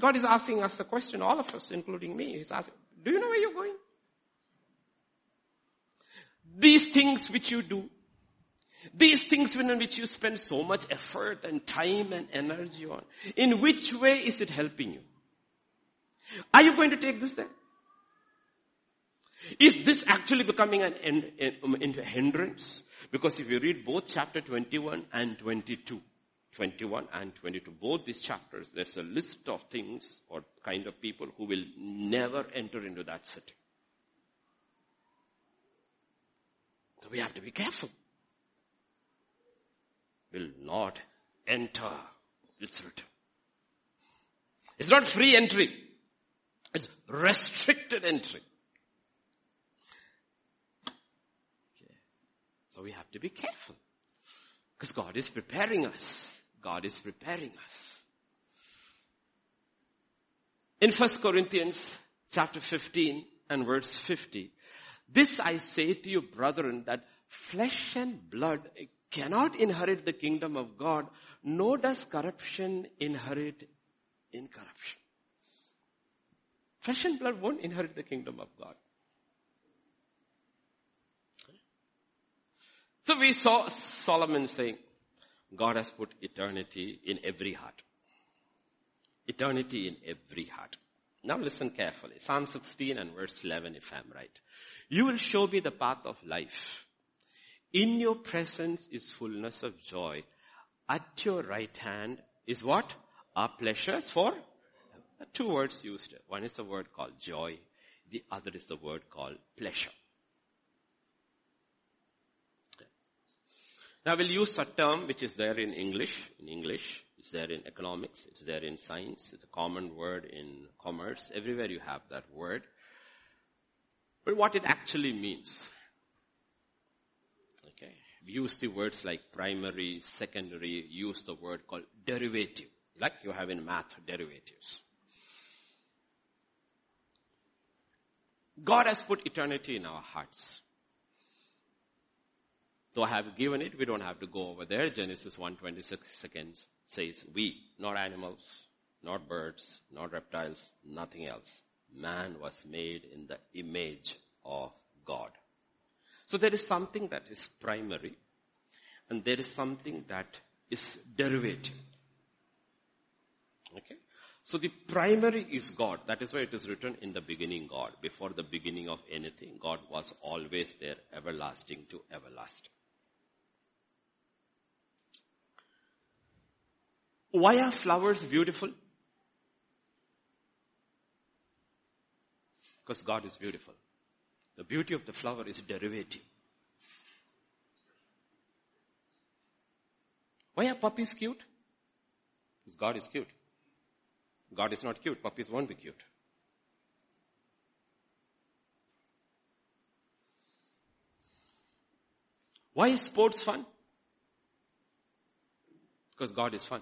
[SPEAKER 1] God is asking us the question, all of us, including me. He's asking, do you know where you're going? These things which you do, These things in which you spend so much effort and time and energy on, in which way is it helping you? Are you going to take this then? Is this actually becoming an, an, um, an hindrance? Because if you read both chapter 21 and 22, 21 and 22, both these chapters, there's a list of things or kind of people who will never enter into that city. So we have to be careful. Will not enter its return. It's not free entry. It's restricted entry. So we have to be careful. Because God is preparing us. God is preparing us. In 1 Corinthians chapter 15 and verse 50, this I say to you brethren that flesh and blood cannot inherit the kingdom of God, nor does corruption inherit incorruption. Flesh and blood won't inherit the kingdom of God. So we saw Solomon saying, God has put eternity in every heart. Eternity in every heart. Now listen carefully. Psalm 16 and verse 11 if I'm right. You will show me the path of life. In your presence is fullness of joy. At your right hand is what? Our pleasures for two words used. One is the word called joy. The other is the word called pleasure. Now we'll use a term which is there in English. In English, it's there in economics, it's there in science, it's a common word in commerce. Everywhere you have that word. But what it actually means. Okay. We use the words like primary, secondary, use the word called derivative. Like you have in math, derivatives. God has put eternity in our hearts. Though I have given it, we don't have to go over there. Genesis 1:26 seconds says, we, not animals, not birds, not reptiles, nothing else man was made in the image of God. So there is something that is primary and there is something that is derivative. Okay? So the primary is God. That is why it is written in the beginning God. Before the beginning of anything, God was always there, everlasting to everlasting. Why are flowers beautiful? Because God is beautiful. The beauty of the flower is derivative. Why are puppies cute? Because God is cute. God is not cute. Puppies won't be cute. Why is sports fun? Because God is fun.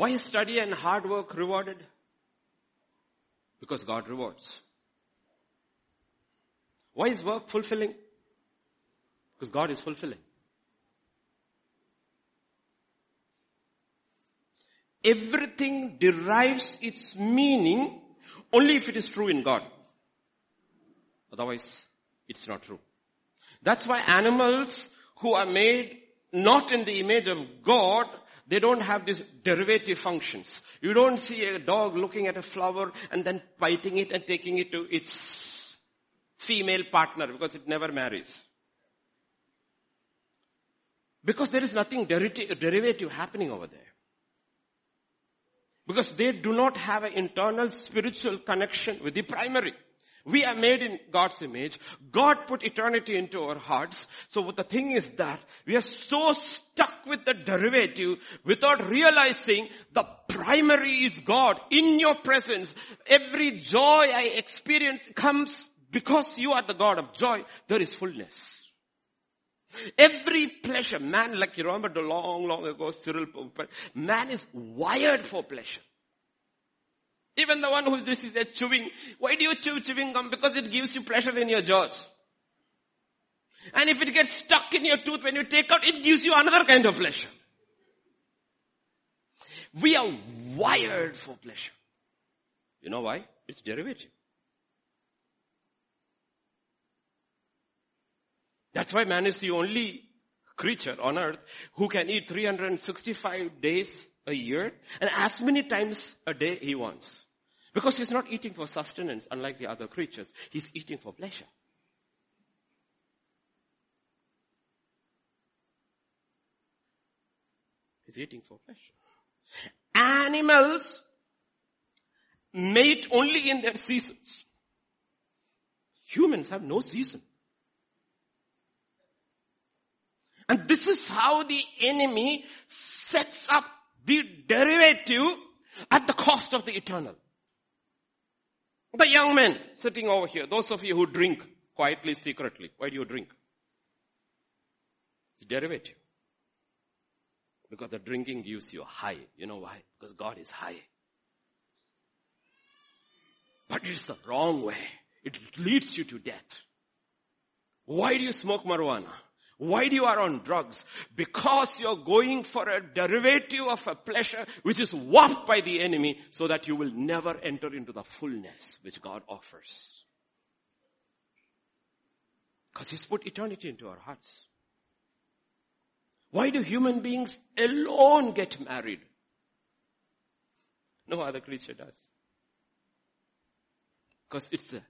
[SPEAKER 1] Why is study and hard work rewarded? Because God rewards. Why is work fulfilling? Because God is fulfilling. Everything derives its meaning only if it is true in God. Otherwise, it's not true. That's why animals who are made not in the image of God they don't have these derivative functions. You don't see a dog looking at a flower and then biting it and taking it to its female partner because it never marries. Because there is nothing derivative happening over there. Because they do not have an internal spiritual connection with the primary. We are made in God's image. God put eternity into our hearts. So the thing is that we are so stuck with the derivative without realizing the primary is God in your presence. Every joy I experience comes because you are the God of joy. There is fullness. Every pleasure, man, like you remember the long, long ago, Cyril, man is wired for pleasure. Even the one who is is a chewing. Why do you chew chewing gum? Because it gives you pleasure in your jaws. And if it gets stuck in your tooth when you take out, it gives you another kind of pleasure. We are wired for pleasure. You know why? It's derivative. That's why man is the only creature on earth who can eat 365 days a year and as many times a day he wants. Because he's not eating for sustenance unlike the other creatures. He's eating for pleasure. He's eating for pleasure. Animals mate only in their seasons. Humans have no season. And this is how the enemy sets up the derivative at the cost of the eternal. The young men sitting over here, those of you who drink quietly, secretly, why do you drink? It's derivative. Because the drinking gives you high. You know why? Because God is high. But it's the wrong way. It leads you to death. Why do you smoke marijuana? Why do you are on drugs? Because you're going for a derivative of a pleasure which is warped by the enemy so that you will never enter into the fullness which God offers. Because He's put eternity into our hearts. Why do human beings alone get married? No other creature does. Because it's a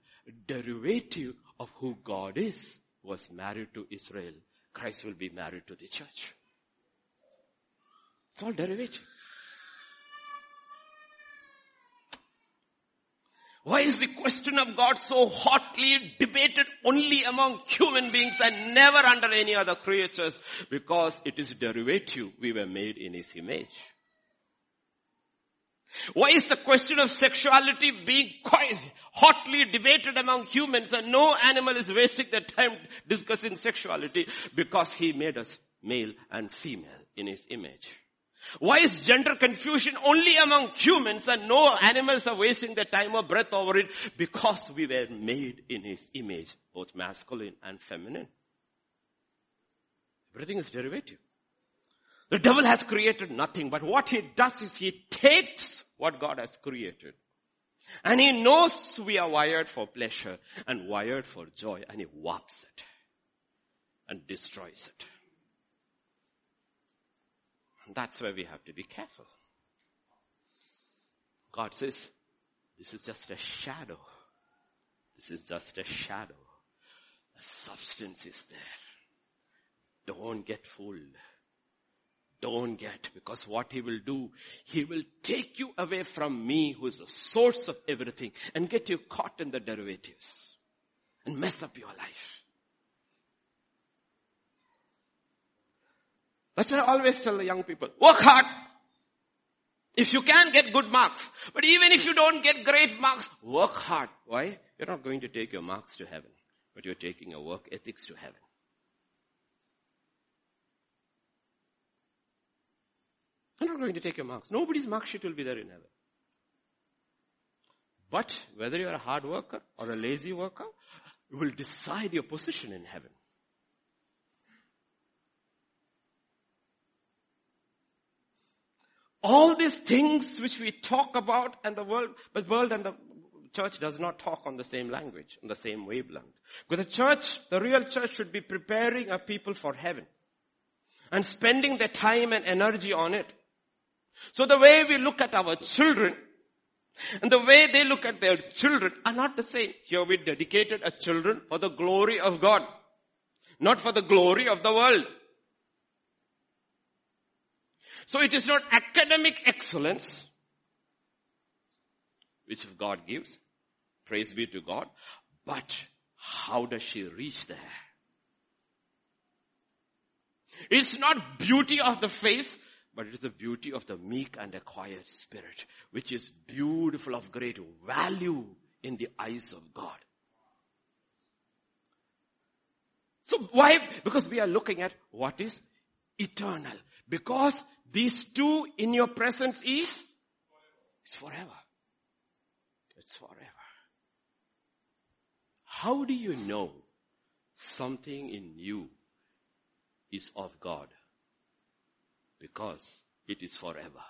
[SPEAKER 1] derivative of who God is was married to Israel Christ will be married to the church. It's all derivative. Why is the question of God so hotly debated only among human beings and never under any other creatures? Because it is derivative. We were made in His image. Why is the question of sexuality being quite hotly debated among humans and no animal is wasting their time discussing sexuality? Because he made us male and female in his image. Why is gender confusion only among humans and no animals are wasting their time or breath over it? Because we were made in his image, both masculine and feminine. Everything is derivative. The devil has created nothing, but what he does is he takes what God has created. And he knows we are wired for pleasure and wired for joy and he warps it and destroys it. And that's where we have to be careful. God says, this is just a shadow. This is just a shadow. The substance is there. Don't get fooled don't get because what he will do, he will take you away from me who is the source of everything and get you caught in the derivatives and mess up your life. That's why I always tell the young people, work hard. If you can get good marks, but even if you don't get great marks, work hard. Why? You're not going to take your marks to heaven, but you're taking your work ethics to heaven. I'm not going to take your marks. Nobody's mark sheet will be there in heaven. But whether you're a hard worker or a lazy worker, you will decide your position in heaven. All these things which we talk about and the world, but world and the church does not talk on the same language, on the same wavelength. Because the church, the real church should be preparing a people for heaven and spending their time and energy on it. So the way we look at our children and the way they look at their children are not the same. Here we dedicated a children for the glory of God, not for the glory of the world. So it is not academic excellence, which God gives, praise be to God, but how does she reach there? It's not beauty of the face, but it is the beauty of the meek and a quiet spirit, which is beautiful of great value in the eyes of God. So why? Because we are looking at what is eternal. Because these two in your presence is, it's forever. It's forever. How do you know something in you is of God? Because it is forever.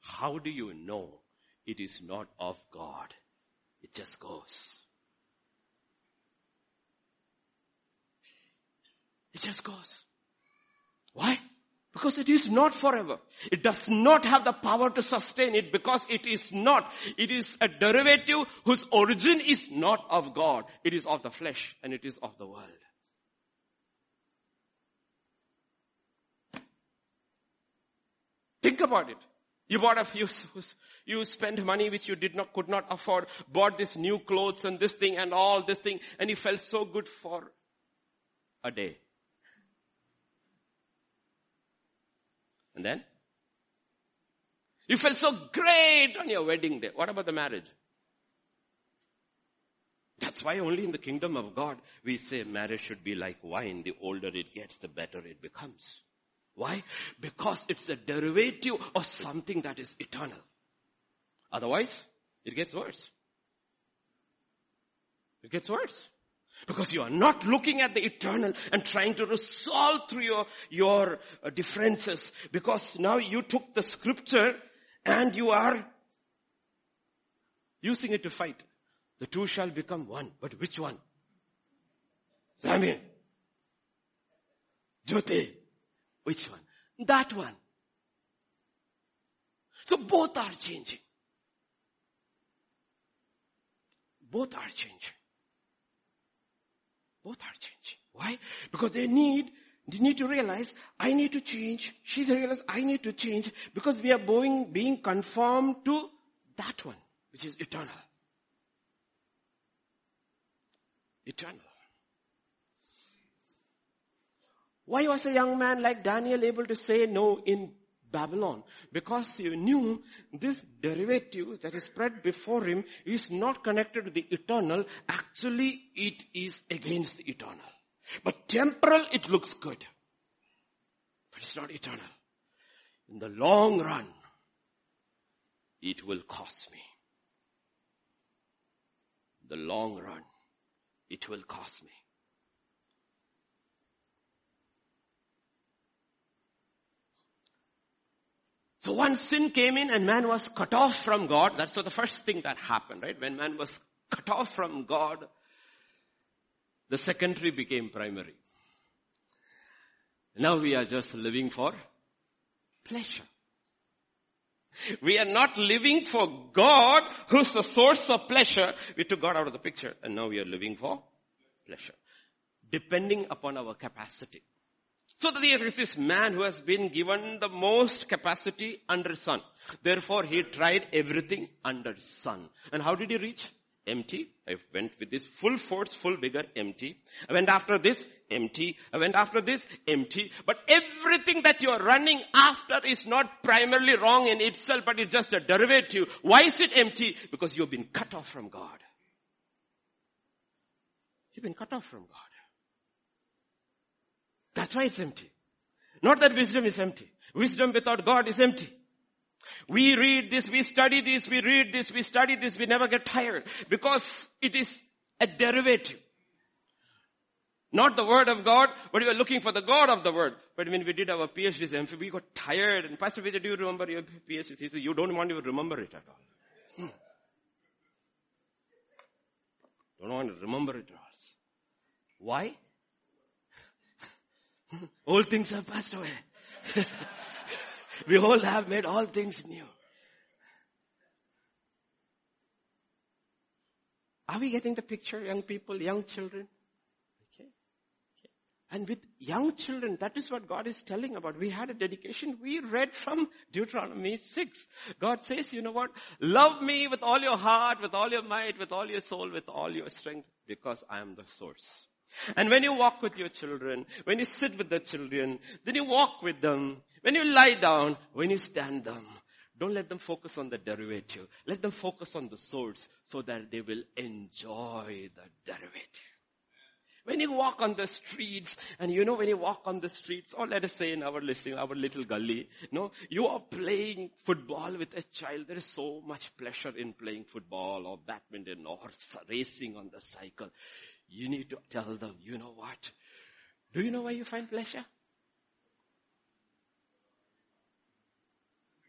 [SPEAKER 1] How do you know it is not of God? It just goes. It just goes. Why? Because it is not forever. It does not have the power to sustain it because it is not. It is a derivative whose origin is not of God. It is of the flesh and it is of the world. Think about it. You bought a, few, you spent money which you did not, could not afford, bought this new clothes and this thing and all this thing, and you felt so good for a day. And then? You felt so great on your wedding day. What about the marriage? That's why only in the kingdom of God we say marriage should be like wine. The older it gets, the better it becomes. Why? Because it's a derivative of something that is eternal. Otherwise, it gets worse. It gets worse. Because you are not looking at the eternal and trying to resolve through your, your uh, differences. Because now you took the scripture and you are using it to fight. The two shall become one. But which one? Samuel. Jyote. Which one? That one. So both are changing. Both are changing. Both are changing. Why? Because they need, they need to realize, I need to change. She realizes, I need to change because we are being, being conformed to that one, which is eternal. Eternal. Why was a young man like Daniel able to say no in Babylon? Because he knew this derivative that is spread before him is not connected to the eternal. Actually, it is against the eternal. But temporal, it looks good. But it's not eternal. In the long run, it will cost me. The long run, it will cost me. So once sin came in and man was cut off from God, that's the first thing that happened, right? When man was cut off from God, the secondary became primary. Now we are just living for pleasure. We are not living for God, who's the source of pleasure. We took God out of the picture and now we are living for pleasure. Depending upon our capacity. So there is this man who has been given the most capacity under sun. Therefore he tried everything under sun. And how did he reach? Empty. I went with this full force, full vigor, empty. I went after this, empty. I went after this, empty. But everything that you are running after is not primarily wrong in itself, but it's just a derivative. Why is it empty? Because you've been cut off from God. You've been cut off from God. That's why it's empty. Not that wisdom is empty. Wisdom without God is empty. We read this, we study this, we read this, we study this, we never get tired because it is a derivative. Not the word of God, but we were looking for the God of the word. But when we did our PhDs, we got tired. And Pastor Vijay, do you remember your PhD? He said, you don't want to remember it at all. Hmm. Don't want to remember it at all. Why? Old things have passed away. *laughs* we all have made all things new. Are we getting the picture, young people, young children? Okay. okay. And with young children, that is what God is telling about. We had a dedication. We read from Deuteronomy 6. God says, you know what? Love me with all your heart, with all your might, with all your soul, with all your strength, because I am the source. And when you walk with your children, when you sit with the children, then you walk with them. When you lie down, when you stand them, don't let them focus on the derivative. Let them focus on the source so that they will enjoy the derivative. When you walk on the streets, and you know when you walk on the streets, or let us say in our listening, our little gully, you know, you are playing football with a child. There is so much pleasure in playing football or badminton or racing on the cycle. You need to tell them, you know what? Do you know why you find pleasure?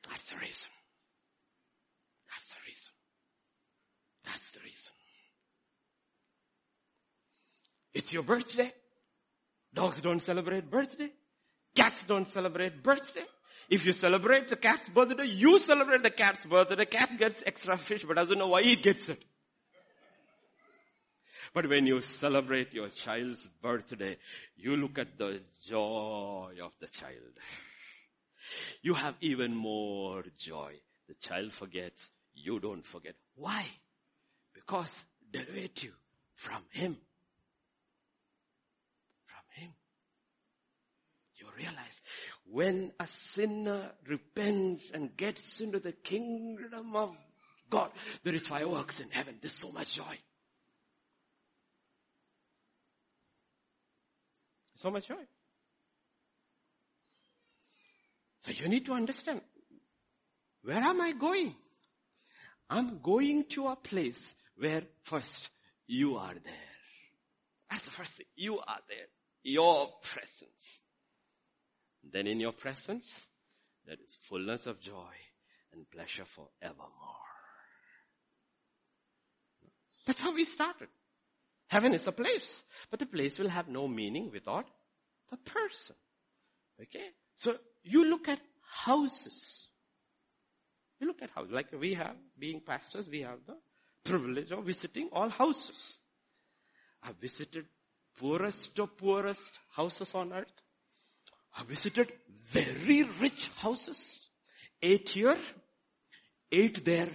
[SPEAKER 1] That's the reason. That's the reason. That's the reason. It's your birthday. Dogs don't celebrate birthday. Cats don't celebrate birthday. If you celebrate the cat's birthday, you celebrate the cat's birthday. The cat gets extra fish but doesn't know why it gets it. But when you celebrate your child's birthday, you look at the joy of the child. You have even more joy. The child forgets, you don't forget. Why? Because derivative from him. From him. You realize when a sinner repents and gets into the kingdom of God, there is fireworks in heaven. There's so much joy. So much joy. So you need to understand, where am I going? I'm going to a place where first you are there. That's the first thing. You are there. Your presence. Then in your presence, there is fullness of joy and pleasure forevermore. That's how we started. Heaven is a place, but the place will have no meaning without the person. Okay? So you look at houses. You look at houses. Like we have, being pastors, we have the privilege of visiting all houses. I've visited poorest of poorest houses on earth. I've visited very rich houses. Ate here, ate there,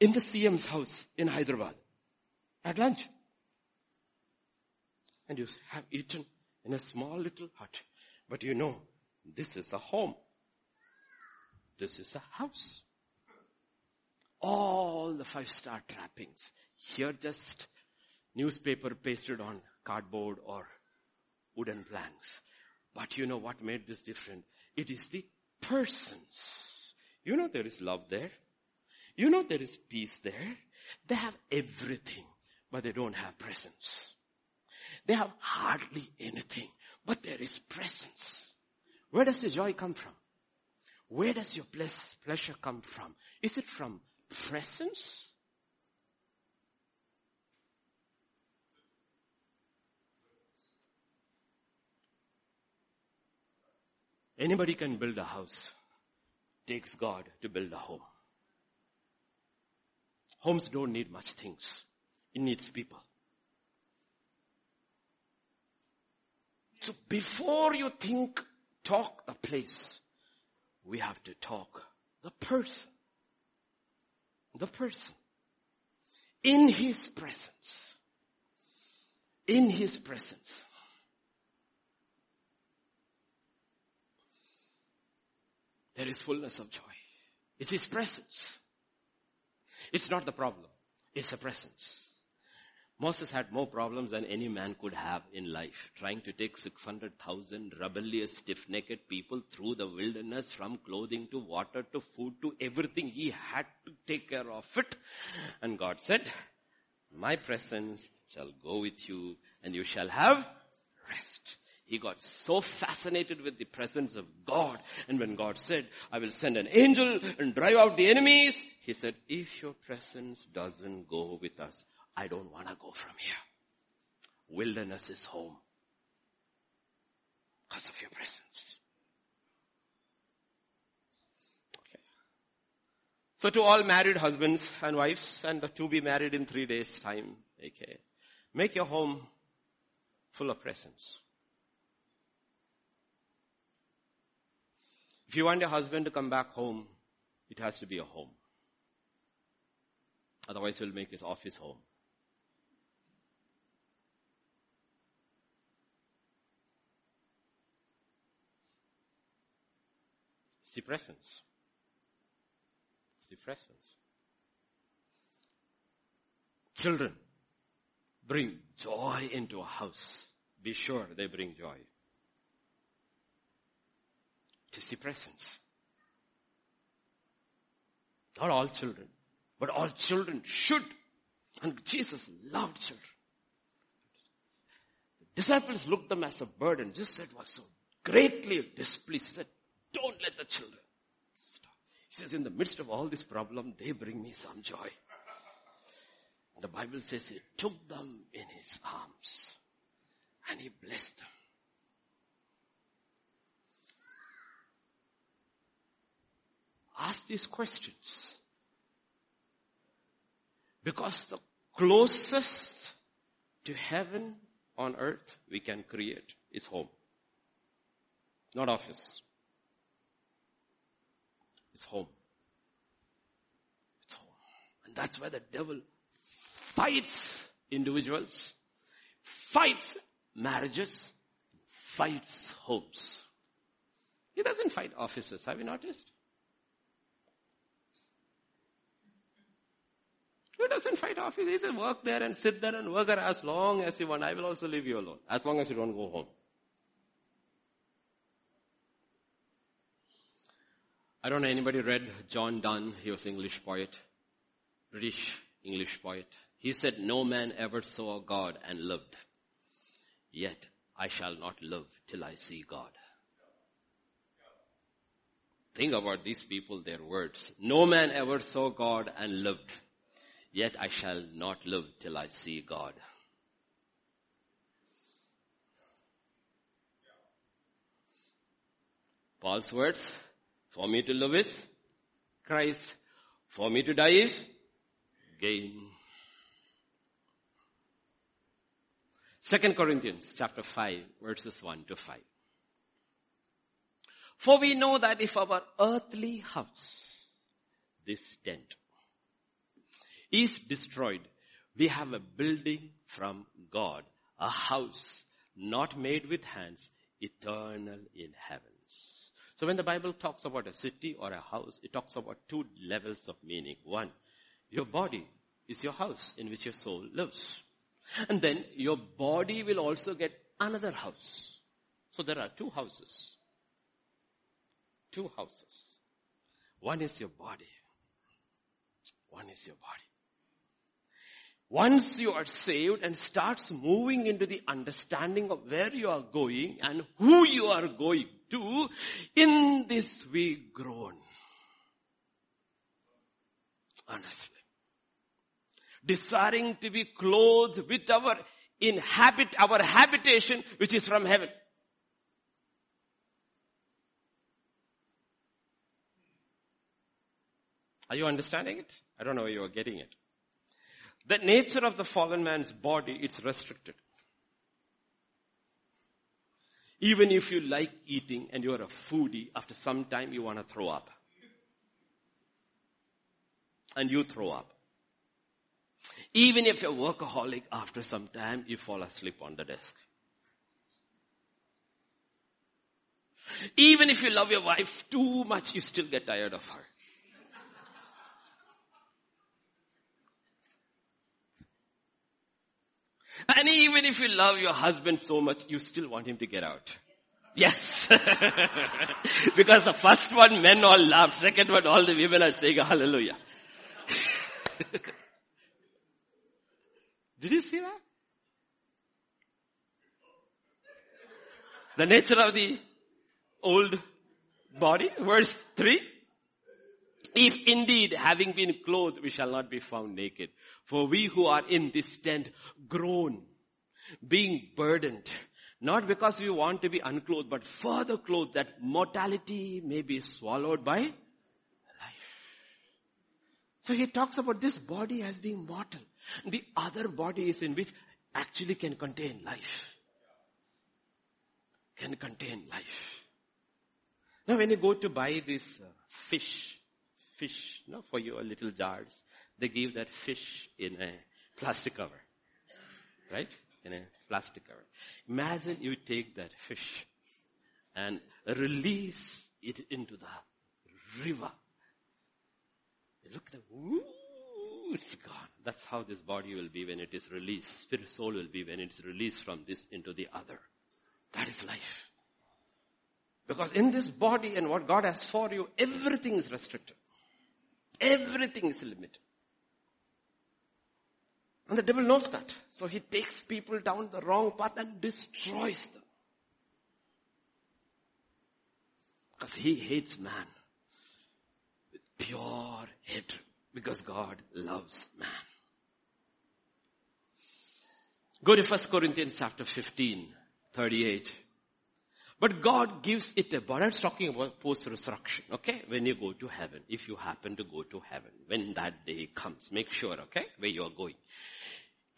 [SPEAKER 1] in the CM's house in Hyderabad at lunch. And you have eaten in a small little hut. But you know, this is a home. This is a house. All the five star trappings. Here just newspaper pasted on cardboard or wooden planks. But you know what made this different? It is the persons. You know there is love there. You know there is peace there. They have everything but they don't have presence. They have hardly anything, but there is presence. Where does the joy come from? Where does your pleasure come from? Is it from presence? Anybody can build a house. Takes God to build a home. Homes don't need much things. It needs people. So before you think, talk the place, we have to talk the person. The person. In His presence. In His presence. There is fullness of joy. It's His presence. It's not the problem. It's a presence. Moses had more problems than any man could have in life, trying to take 600,000 rebellious, stiff-necked people through the wilderness from clothing to water to food to everything. He had to take care of it. And God said, my presence shall go with you and you shall have rest. He got so fascinated with the presence of God. And when God said, I will send an angel and drive out the enemies, he said, if your presence doesn't go with us, I don't want to go from here. Wilderness is home because of your presence. Okay. So to all married husbands and wives and the to be married in three days time, okay, make your home full of presence. If you want your husband to come back home, it has to be a home. Otherwise he'll make his office home. It's the presence. Children bring joy into a house. Be sure they bring joy. Is the presence. Not all children, but all children should. And Jesus loved children. The disciples looked them as a burden. Jesus said was so greatly displeased. He said, don't let the children stop. He says, in the midst of all this problem, they bring me some joy. The Bible says he took them in his arms And he blessed them. Ask these questions. Because the closest to heaven on earth we can create is home. Not office. It's home. It's home. And that's why the devil fights individuals, fights marriages, fights homes. He doesn't fight offices, have you noticed? He doesn't fight offices. He says work there and sit there and work there as long as you want. I will also leave you alone. As long as you don't go home. I don't know anybody read John Donne. He was English poet. British English poet. He said, no man ever saw God and lived. Yet I shall not live till I see God. Think about these people, their words. No man ever saw God and lived. Yet I shall not live till I see God. Paul's words, for me to live is Christ. For me to die is gain. Second Corinthians chapter 5 verses 1 to 5. For we know that if our earthly house, this tent, is destroyed, we have a building from God, a house not made with hands, eternal in heavens. So when the Bible talks about a city or a house, it talks about two levels of meaning. One, your body is your house in which your soul lives. And then your body will also get another house. So there are two houses. Two houses. One is your body. One is your body. Once you are saved and starts moving into the understanding of where you are going and who you are going to, in this we groan. Honestly. Desiring to be clothed with our inhabit, our habitation which is from heaven. Are you understanding it? I don't know you are getting it. The nature of the fallen man's body, it's restricted. Even if you like eating and you're a foodie, after some time you want to throw up. And you throw up. Even if you're a workaholic, after some time you fall asleep on the desk. Even if you love your wife too much, you still get tired of her. And even if you love your husband so much, you still want him to get out. Yes. *laughs* because the first one men all laughed, second one all the women are saying hallelujah. *laughs* Did you see that? The nature of the old body, verse 3. If indeed having been clothed we shall not be found naked. For we who are in this tent groan, being burdened, not because we want to be unclothed, but further clothed that mortality may be swallowed by life. So he talks about this body as being mortal. The other body is in which actually can contain life. Can contain life. Now when you go to buy this uh, fish, fish, know, for your little jars. They give that fish in a plastic cover. Right? In a plastic cover. Imagine you take that fish and release it into the river. Look at the, it's gone. That's how this body will be when it is released. Spirit soul will be when it's released from this into the other. That is life. Because in this body and what God has for you, everything is restricted. Everything is limited. And the devil knows that. So he takes people down the wrong path and destroys them. Because he hates man with pure hatred. Because God loves man. Go to 1 Corinthians chapter 15, 38. But God gives it a body. I'm talking about post-resurrection, okay? When you go to heaven, if you happen to go to heaven, when that day comes, make sure, okay, where you are going.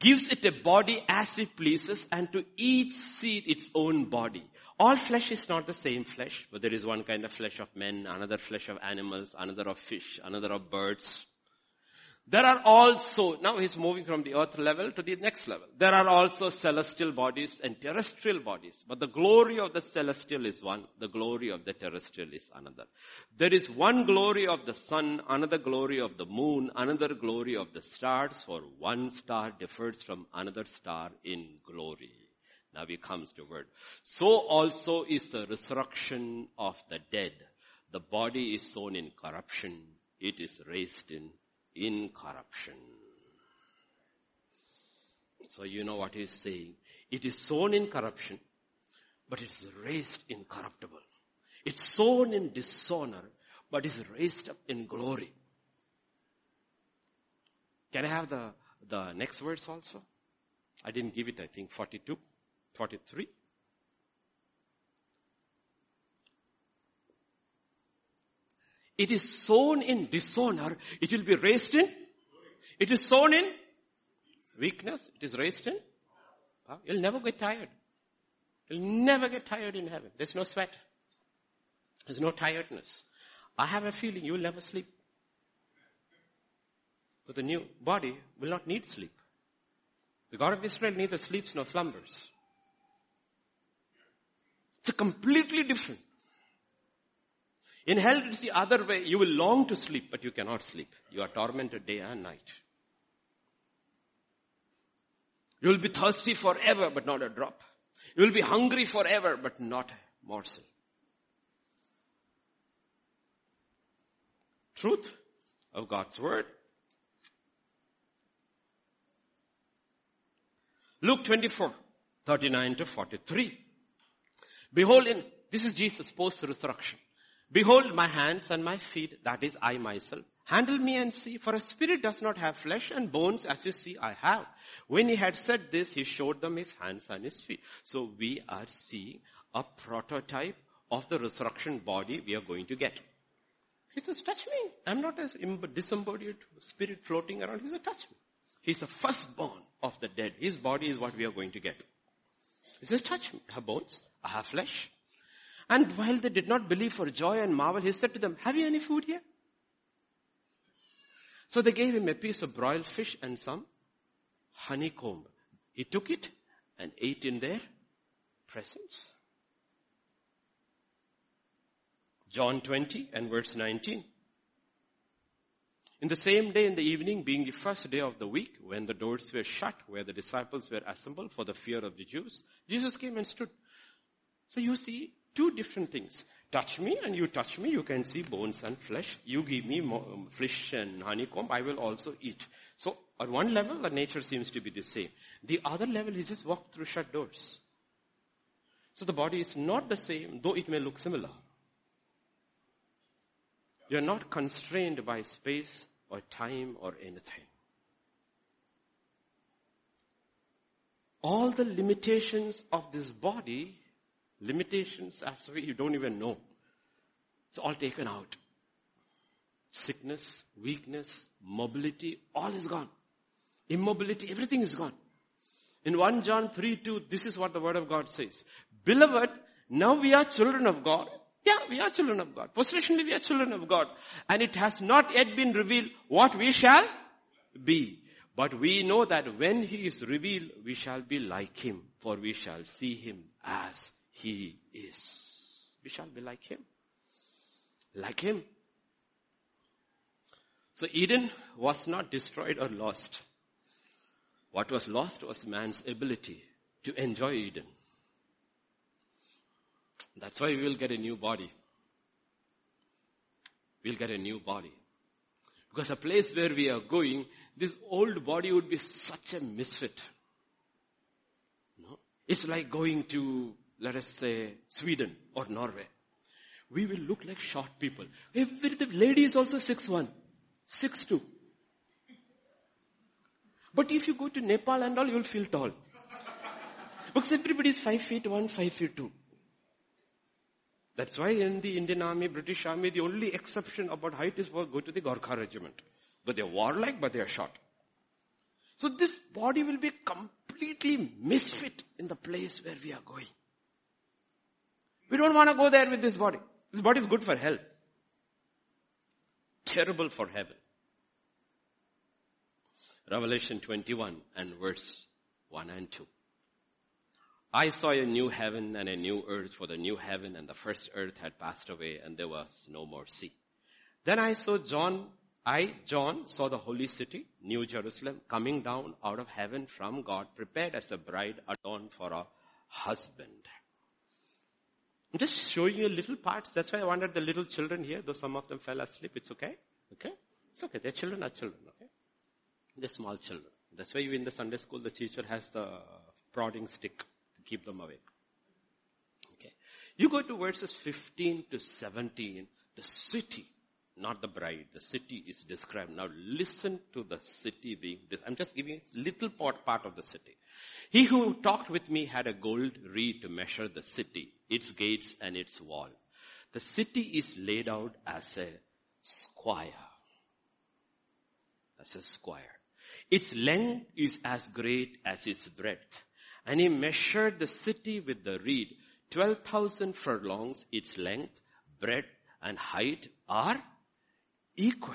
[SPEAKER 1] Gives it a body as it pleases and to each seed its own body. All flesh is not the same flesh, but there is one kind of flesh of men, another flesh of animals, another of fish, another of birds. There are also, now he's moving from the earth level to the next level. There are also celestial bodies and terrestrial bodies. But the glory of the celestial is one, the glory of the terrestrial is another. There is one glory of the sun, another glory of the moon, another glory of the stars, for one star differs from another star in glory. Now he comes to word. So also is the resurrection of the dead. The body is sown in corruption. It is raised in incorruption. So you know what he's saying. It is sown in corruption, but it is raised incorruptible. It's sown in dishonor, but is raised up in glory. Can I have the, the next verse also? I didn't give it, I think, 42, 43. It is sown in dishonor. It will be raised in. It is sown in weakness. It is raised in. You'll never get tired. You'll never get tired in heaven. There's no sweat. There's no tiredness. I have a feeling you will never sleep. But the new body will not need sleep. The God of Israel neither sleeps nor slumbers. It's a completely different. In hell, it's the other way. You will long to sleep, but you cannot sleep. You are tormented day and night. You will be thirsty forever, but not a drop. You will be hungry forever, but not a morsel. Truth of God's word. Luke 24, 39 to 43. Behold in, this is Jesus post resurrection. Behold my hands and my feet, that is I myself. Handle me and see, for a spirit does not have flesh and bones as you see I have. When he had said this, he showed them his hands and his feet. So we are seeing a prototype of the resurrection body we are going to get. He says, touch me. I'm not a disembodied spirit floating around. He says, touch me. He's the firstborn of the dead. His body is what we are going to get. He says, touch me. I have bones. I have flesh. And while they did not believe for joy and marvel, he said to them, have you any food here? So they gave him a piece of broiled fish and some honeycomb. He took it and ate in their presence. John 20 and verse 19. In the same day in the evening, being the first day of the week, when the doors were shut, where the disciples were assembled for the fear of the Jews, Jesus came and stood. So you see, Two different things. Touch me and you touch me, you can see bones and flesh. You give me um, fish and honeycomb, I will also eat. So on one level, the nature seems to be the same. The other level, he just walk through shut doors. So the body is not the same, though it may look similar. You are not constrained by space or time or anything. All the limitations of this body limitations as we you don't even know. It's all taken out. Sickness, weakness, mobility, all is gone. Immobility, everything is gone. In 1 John 3 2, this is what the word of God says. Beloved, now we are children of God. Yeah, we are children of God. Positionally, we are children of God. And it has not yet been revealed what we shall be. But we know that when He is revealed, we shall be like Him, for we shall see Him as he is. We shall be like him. Like him. So Eden was not destroyed or lost. What was lost was man's ability to enjoy Eden. That's why we will get a new body. We'll get a new body. Because the place where we are going, this old body would be such a misfit. No? It's like going to let us say Sweden or Norway, we will look like short people. Every, the lady is also 6'1", 6'2". But if you go to Nepal and all, you will feel tall. Because everybody is 5 feet 1, 5 feet 2. That's why in the Indian army, British army, the only exception about height is for go to the Gorkha regiment. But they're warlike, but they are short. So this body will be completely misfit in the place where we are going. We don't want to go there with this body. This body is good for health. Terrible for heaven. Revelation 21 and verse 1 and 2. I saw a new heaven and a new earth for the new heaven and the first earth had passed away and there was no more sea. Then I saw John, I, John, saw the holy city, New Jerusalem, coming down out of heaven from God, prepared as a bride adorned for a husband. I'm just showing you little parts. That's why I wanted the little children here, though some of them fell asleep. It's okay. Okay? It's okay. Their children are children. Okay? They're small children. That's why in the Sunday school, the teacher has the prodding stick to keep them awake. Okay. You go to verses 15 to 17, the city, not the bride, the city is described. Now listen to the city being, I'm just giving little part, part of the city. He who talked with me had a gold reed to measure the city, its gates and its wall. The city is laid out as a square. As a square. Its length is as great as its breadth. And he measured the city with the reed. 12,000 furlongs, its length, breadth, and height are equal.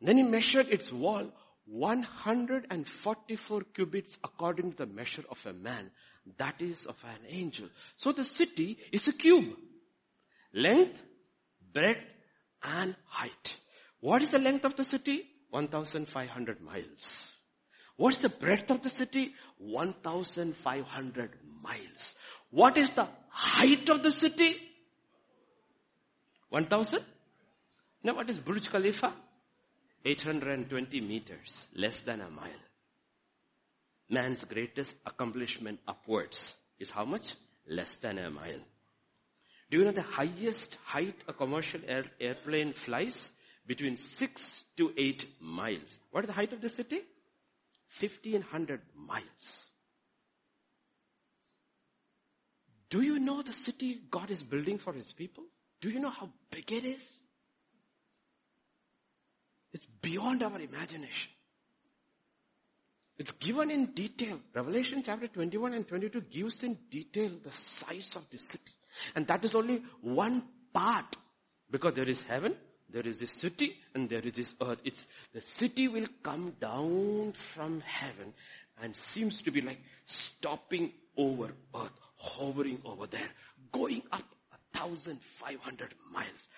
[SPEAKER 1] Then he measured its wall 144 cubits according to the measure of a man. That is of an angel. So the city is a cube. Length, breadth, and height. What is the length of the city? 1,500 miles. What's the breadth of the city? 1,500 miles. What is the height of the city? 1,000? Now what is Burj Khalifa? 820 meters, less than a mile. Man's greatest accomplishment upwards is how much? Less than a mile. Do you know the highest height a commercial air, airplane flies? Between 6 to 8 miles. What is the height of the city? 1500 miles. Do you know the city God is building for his people? Do you know how big it is? It's beyond our imagination. It's given in detail. Revelation chapter 21 and 22 gives in detail the size of the city. And that is only one part. Because there is heaven, there is this city, and there is this earth. It's, the city will come down from heaven and seems to be like stopping over earth, hovering over there, going up a thousand five hundred miles,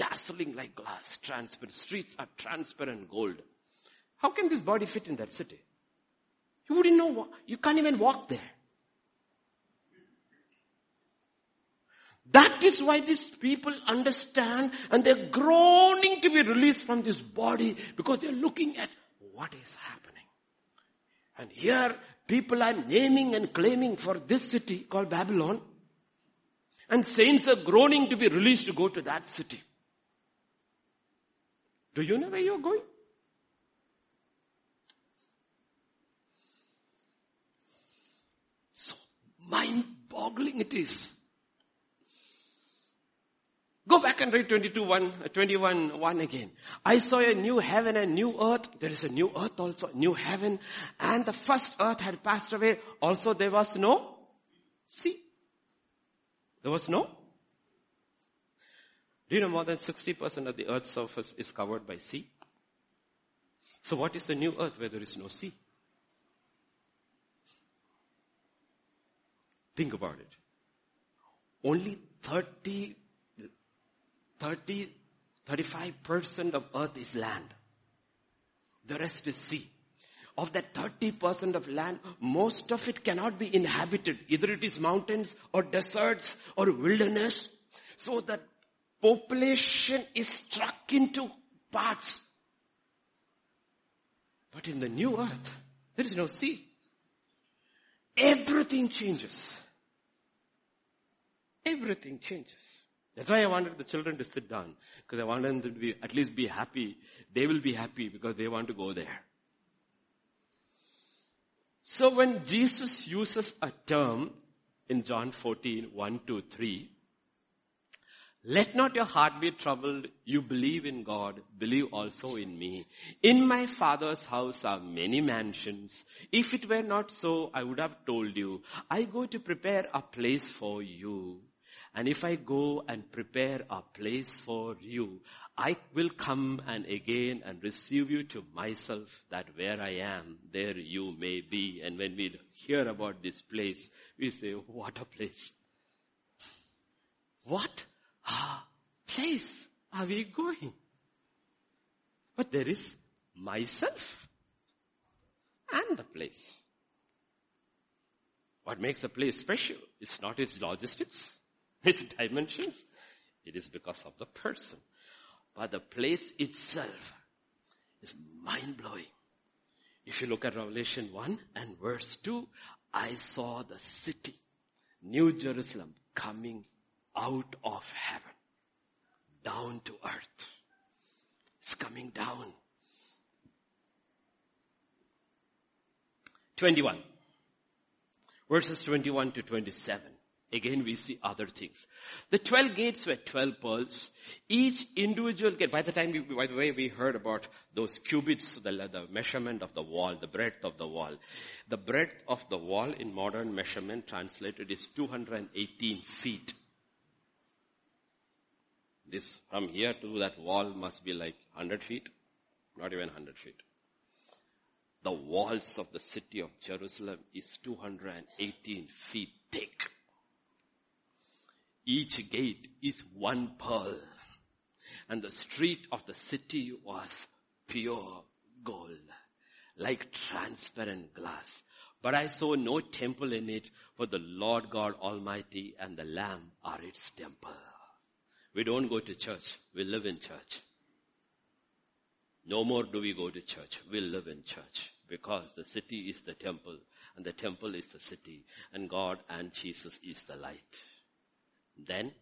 [SPEAKER 1] dazzling like glass, transparent. Streets are transparent gold. How can this body fit in that city? You wouldn't know, you can't even walk there. That is why these people understand and they're groaning to be released from this body because they're looking at what is happening. And here people are naming and claiming for this city called Babylon and saints are groaning to be released to go to that city. Do you know where you're going? So mind boggling it is. Go back and read 22, 1, uh, 21, 1 again. I saw a new heaven and new earth. There is a new earth also, new heaven. And the first earth had passed away. Also there was no sea. There was no do you know more than 60% of the earth's surface is covered by sea? So what is the new earth where there is no sea? Think about it. Only 30, 30, 35% of earth is land. The rest is sea. Of that 30% of land, most of it cannot be inhabited. Either it is mountains or deserts or wilderness. So that population is struck into parts. But in the new earth, there is no sea. Everything changes. Everything changes. That's why I wanted the children to sit down. Because I wanted them to be, at least be happy. They will be happy because they want to go there. So when Jesus uses a term in John 14, 1 to 3, let not your heart be troubled. You believe in God. Believe also in me. In my father's house are many mansions. If it were not so, I would have told you. I go to prepare a place for you. And if I go and prepare a place for you, I will come and again and receive you to myself that where I am, there you may be. And when we hear about this place, we say, what a place. What ah, *gasps* place are we going? But there is myself and the place. What makes a place special is not its logistics, *laughs* its dimensions. It is because of the person. But the place itself is mind blowing. If you look at Revelation 1 and verse 2, I saw the city, New Jerusalem, coming out of heaven, down to earth. It's coming down. 21. Verses 21 to 27. Again we see other things. The 12 gates were 12 pearls. Each individual gate, by the time, we, by the way, we heard about those cubits, the, the measurement of the wall, the breadth of the wall. The breadth of the wall in modern measurement translated is 218 feet. This, from here to that wall must be like 100 feet, not even 100 feet. The walls of the city of Jerusalem is 218 feet thick. Each gate is one pearl. And the street of the city was pure gold, like transparent glass. But I saw no temple in it, for the Lord God Almighty and the Lamb are its temple. We don't go to church. We live in church. No more do we go to church. We live in church because the city is the temple and the temple is the city and God and Jesus is the light. Then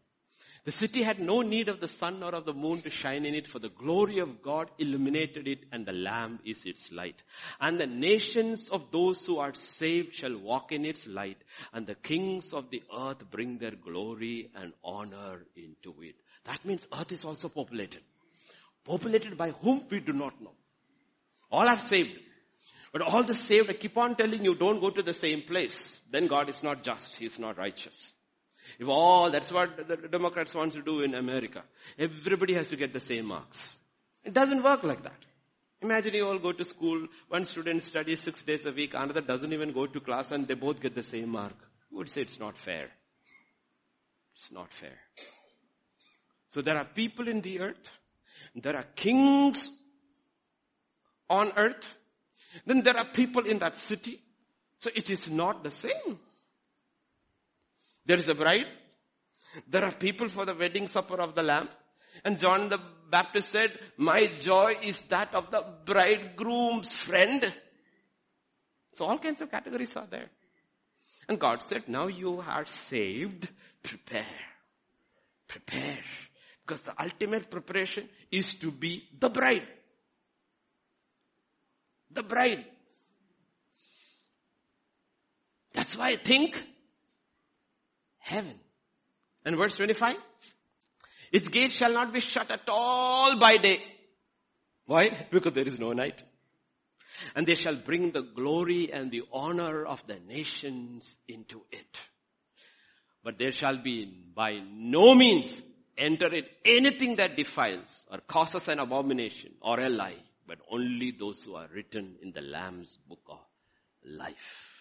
[SPEAKER 1] the city had no need of the sun or of the moon to shine in it for the glory of God illuminated it and the lamb is its light. And the nations of those who are saved shall walk in its light and the kings of the earth bring their glory and honor into it. That means earth is also populated. Populated by whom we do not know. All are saved. But all the saved, I keep on telling you, don't go to the same place. Then God is not just. He is not righteous. If all, that's what the Democrats want to do in America. Everybody has to get the same marks. It doesn't work like that. Imagine you all go to school, one student studies six days a week, another doesn't even go to class and they both get the same mark. Who would say it's not fair? It's not fair. So there are people in the earth, there are kings on earth, then there are people in that city. So it is not the same. There is a bride. There are people for the wedding supper of the Lamb. And John the Baptist said, my joy is that of the bridegroom's friend. So all kinds of categories are there. And God said, now you are saved, prepare. Prepare. Because the ultimate preparation is to be the bride. The bride. That's why I think heaven. And verse 25, its gate shall not be shut at all by day. Why? Because there is no night. And they shall bring the glory and the honor of the nations into it. But there shall be by no means enter it anything that defiles or causes an abomination or a lie, but only those who are written in the Lamb's book of life.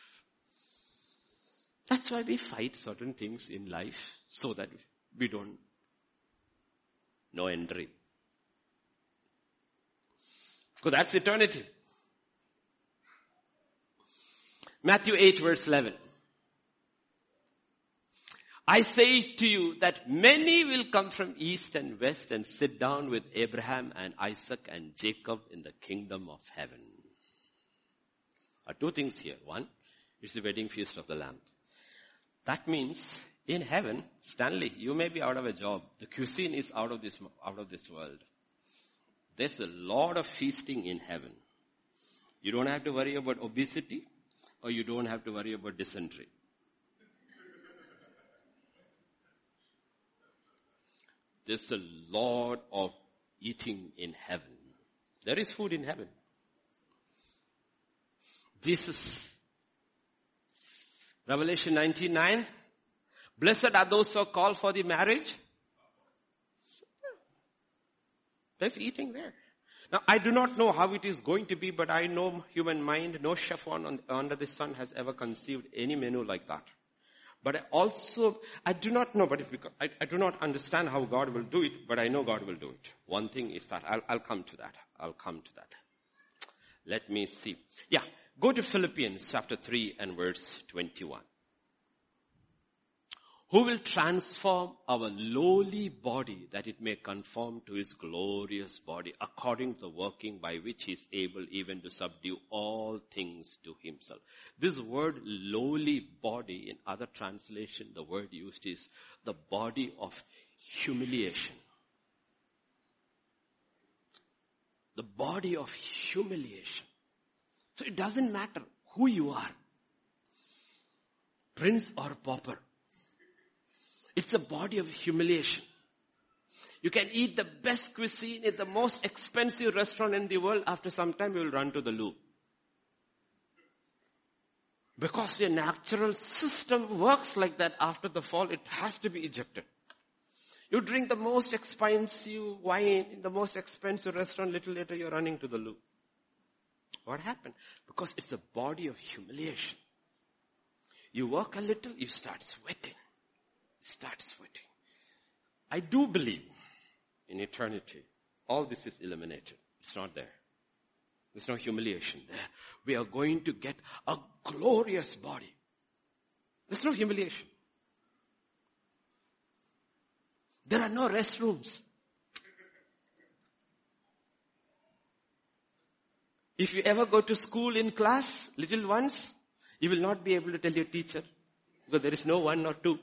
[SPEAKER 1] That's why we fight certain things in life so that we don't know dream. Because that's eternity. Matthew 8 verse 11. I say to you that many will come from east and west and sit down with Abraham and Isaac and Jacob in the kingdom of heaven. Are two things here. One, it's the wedding feast of the Lamb. That means in heaven, Stanley, you may be out of a job. The cuisine is out of this, out of this world. There's a lot of feasting in heaven. You don't have to worry about obesity. or you don't have to worry about dysentery. There's a lot of eating in heaven. There is food in heaven. Jesus. Revelation 99. Blessed are those who are called for the marriage. There's eating there. Now, I do not know how it is going to be, but I know human mind, no chef on, under the sun has ever conceived any menu like that. But I also, I do not know, but if we, I, I, do not understand how God will do it, but I know God will do it. One thing is that, I'll, I'll come to that. I'll come to that. Let me see. Yeah, go to Philippians chapter 3 and verse 21 who will transform our lowly body that it may conform to his glorious body according to the working by which he is able even to subdue all things to himself. This word lowly body in other translation, the word used is the body of humiliation. The body of humiliation. So it doesn't matter who you are. Prince or pauper it's a body of humiliation. You can eat the best cuisine in the most expensive restaurant in the world. After some time, you will run to the loo. Because your natural system works like that after the fall, it has to be ejected. You drink the most expensive wine in the most expensive restaurant, little later you're running to the loo. What happened? Because it's a body of humiliation. You work a little, you start sweating. Start sweating. I do believe in eternity. All this is eliminated. It's not there. There's no humiliation there. We are going to get a glorious body. There's no humiliation. There are no restrooms. If you ever go to school in class, little ones, you will not be able to tell your teacher because there is no one or two.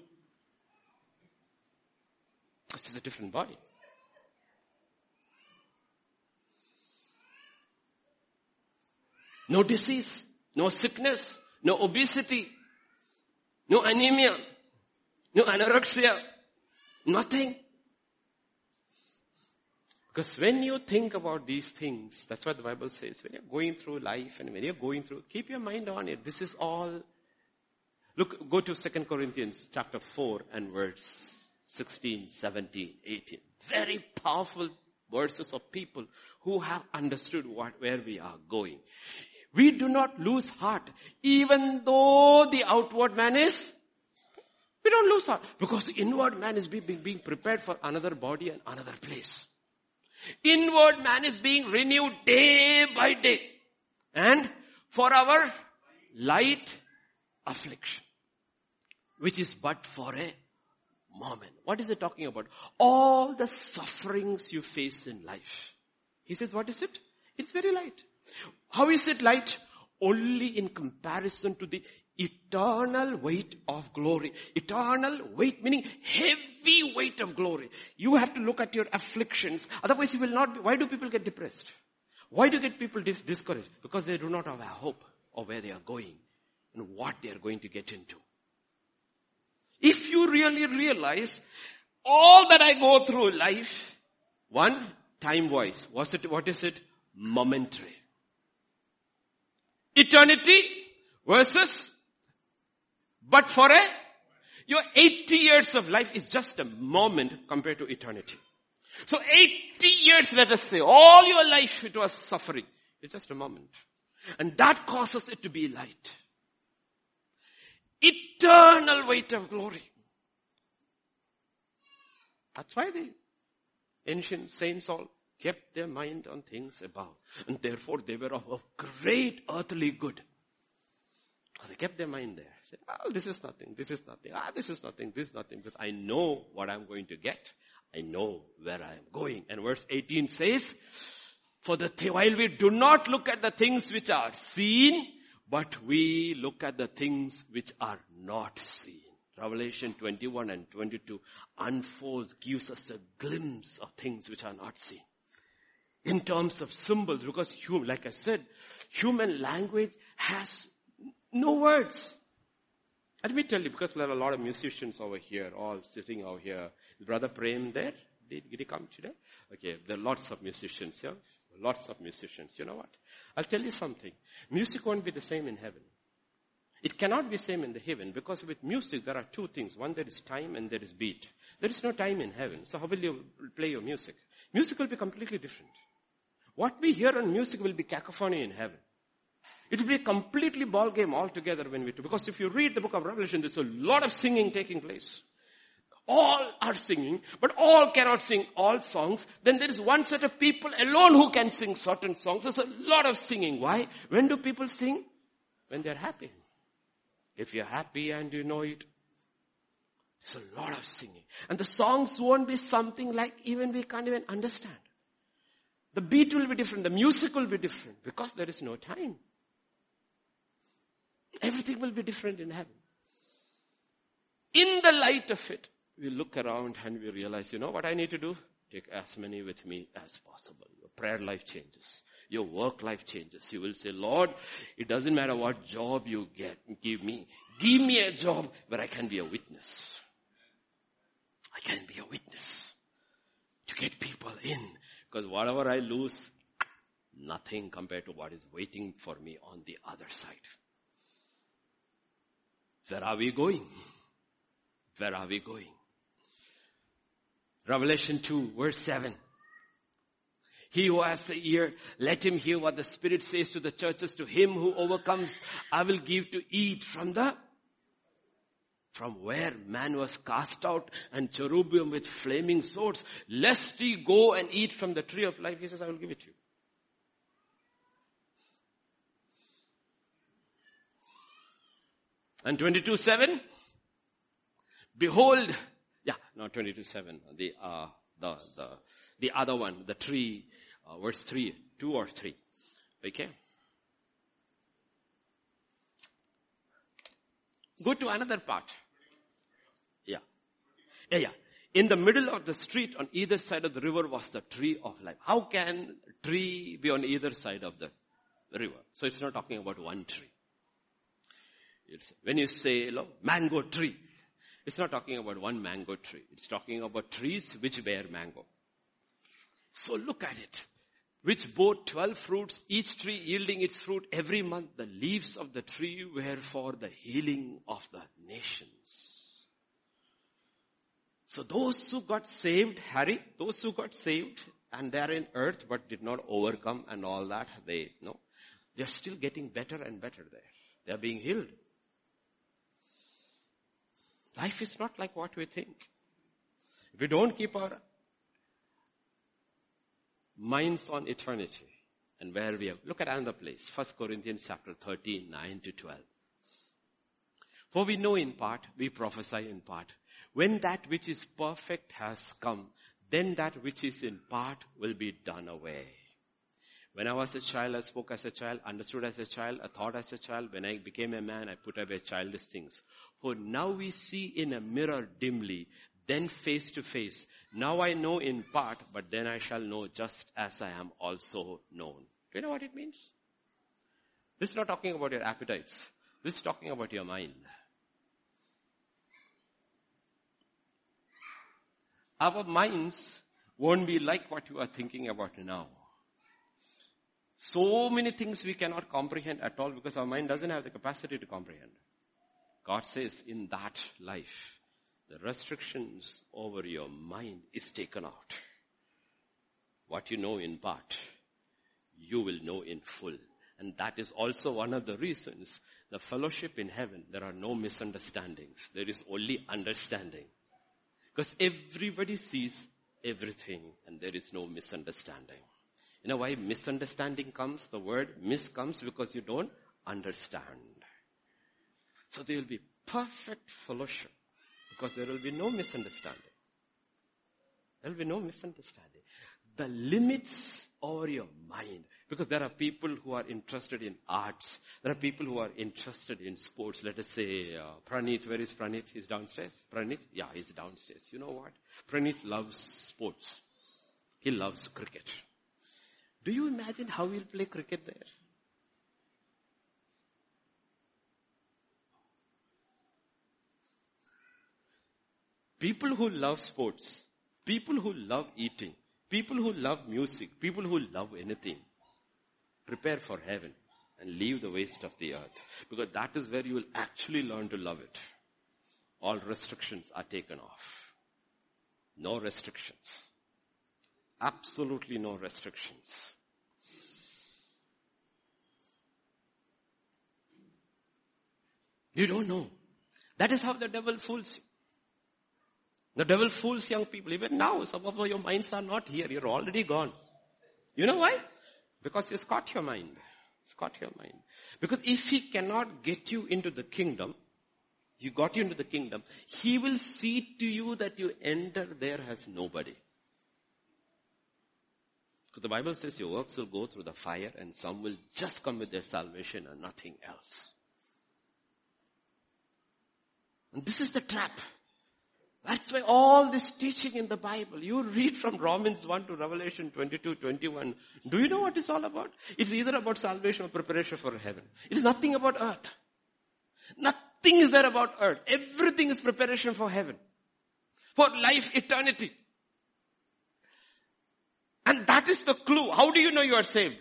[SPEAKER 1] This is a different body. No disease, no sickness, no obesity, no anemia, no anorexia, nothing. Because when you think about these things, that's what the Bible says, when you're going through life and when you're going through, keep your mind on it. This is all, look, go to 2 Corinthians chapter 4 and verse 16, 17, 18. Very powerful verses of people who have understood what, where we are going. We do not lose heart, even though the outward man is, we don't lose heart, because the inward man is being, being prepared for another body and another place. Inward man is being renewed day by day. And for our light affliction, which is but for a moment. What is it talking about? All the sufferings you face in life. He says, what is it? It's very light. How is it light? Only in comparison to the eternal weight of glory. Eternal weight meaning heavy weight of glory. You have to look at your afflictions. Otherwise you will not be, why do people get depressed? Why do you get people dis- discouraged? Because they do not have a hope of where they are going and what they are going to get into. If you really realize all that I go through life, one, time wise, what's it, what is it? Momentary. Eternity versus, but for a, your 80 years of life is just a moment compared to eternity. So 80 years, let us say, all your life it was suffering. It's just a moment. And that causes it to be light eternal weight of glory. That's why the ancient saints all kept their mind on things above. And therefore they were of, great earthly good. They kept their mind there. I Said, oh, this is nothing, this is nothing, ah, this is nothing, this is nothing, because I know what I'm going to get. I know where I am going. And verse 18 says, for the, while we do not look at the things which are seen, but we look at the things which are not seen. Revelation 21 and 22 unfolds, gives us a glimpse of things which are not seen. In terms of symbols, because human, like I said, human language has No words. Let me tell you, because there are a lot of musicians over here, all sitting over here. Brother Prem there? Did, did he come today? Okay, there are lots of musicians here. Lots of musicians. You know what? I'll tell you something. Music won't be the same in heaven. It cannot be same in the heaven because with music there are two things. One there is time and there is beat. There is no time in heaven. So how will you play your music? Music will be completely different. What we hear on music will be cacophony in heaven. It will be a completely ball game altogether when we do. Because if you read the book of Revelation, there's a lot of singing taking place. All are singing, but all cannot sing all songs. Then there is one set of people alone who can sing certain songs. There's a lot of singing. Why? When do people sing? When they're happy. If you're happy and you know it, there's a lot of singing. And the songs won't be something like even we can't even understand. The beat will be different. The music will be different because there is no time. Everything will be different in heaven. In the light of it, we look around and we realize, you know what I need to do? Take as many with me as possible. Your prayer life changes. Your work life changes. You will say, Lord, it doesn't matter what job you get, give me. Give me a job where I can be a witness. I can be a witness to get people in. Because whatever I lose, nothing compared to what is waiting for me on the other side. Where are we going? Where are we going? Revelation 2 verse 7. He who has a ear, let him hear what the Spirit says to the churches. To him who overcomes, I will give to eat from the, from where man was cast out and cherubim with flaming swords, lest he go and eat from the tree of life. He says, I will give it to you. And 22 7, behold, yeah, not 22 7, the, uh, the, the, the other one, the tree, uh, verse 3, 2 or 3. Okay? Go to another part. Yeah. Yeah, yeah. In the middle of the street on either side of the river was the tree of life. How can tree be on either side of the river? So it's not talking about one tree. It's, when you say, you know, mango tree, it's not talking about one mango tree. It's talking about trees which bear mango. So look at it. Which bore 12 fruits, each tree yielding its fruit every month. The leaves of the tree were for the healing of the nations. So those who got saved, Harry, those who got saved and they are in earth but did not overcome and all that, they, you know, they're still getting better and better there. They're being healed. Life is not like what we think. If we don't keep our minds on eternity and where we are, look at another place. 1 Corinthians chapter 13, 9 to 12. For we know in part, we prophesy in part. When that which is perfect has come, then that which is in part will be done away. When I was a child, I spoke as a child, understood as a child, I thought as a child. When I became a man, I put away childish things. For now we see in a mirror dimly, then face to face. Now I know in part, but then I shall know just as I am also known. Do you know what it means? This is not talking about your appetites. This is talking about your mind. Our minds won't be like what you are thinking about now. So many things we cannot comprehend at all because our mind doesn't have the capacity to comprehend. God says in that life, the restrictions over your mind is taken out. What you know in part, you will know in full. And that is also one of the reasons the fellowship in heaven, there are no misunderstandings. There is only understanding. Because everybody sees everything and there is no misunderstanding. You know why misunderstanding comes? The word mis comes because you don't understand. So there will be perfect fellowship because there will be no misunderstanding. There will be no misunderstanding. The limits over your mind because there are people who are interested in arts. There are people who are interested in sports. Let us say, uh, Pranit, where is Pranit? He's downstairs. Pranit? Yeah, he's downstairs. You know what? Pranit loves sports. He loves cricket. Do you imagine how we'll play cricket there? People who love sports, people who love eating, people who love music, people who love anything, prepare for heaven and leave the waste of the earth. Because that is where you will actually learn to love it. All restrictions are taken off. No restrictions. Absolutely no restrictions. You don't know. That is how the devil fools you. The devil fools young people. Even now, some of your minds are not here. You're already gone. You know why? Because he's caught your mind. He's caught your mind. Because if he cannot get you into the kingdom, he got you into the kingdom, he will see to you that you enter there as nobody. Because the Bible says your works will go through the fire and some will just come with their salvation and nothing else. And this is the trap. That's why all this teaching in the Bible, you read from Romans 1 to Revelation 22, 21. Do you know what it's all about? It's either about salvation or preparation for heaven. It is nothing about earth. Nothing is there about earth. Everything is preparation for heaven. For life, eternity. And that is the clue. How do you know you are saved?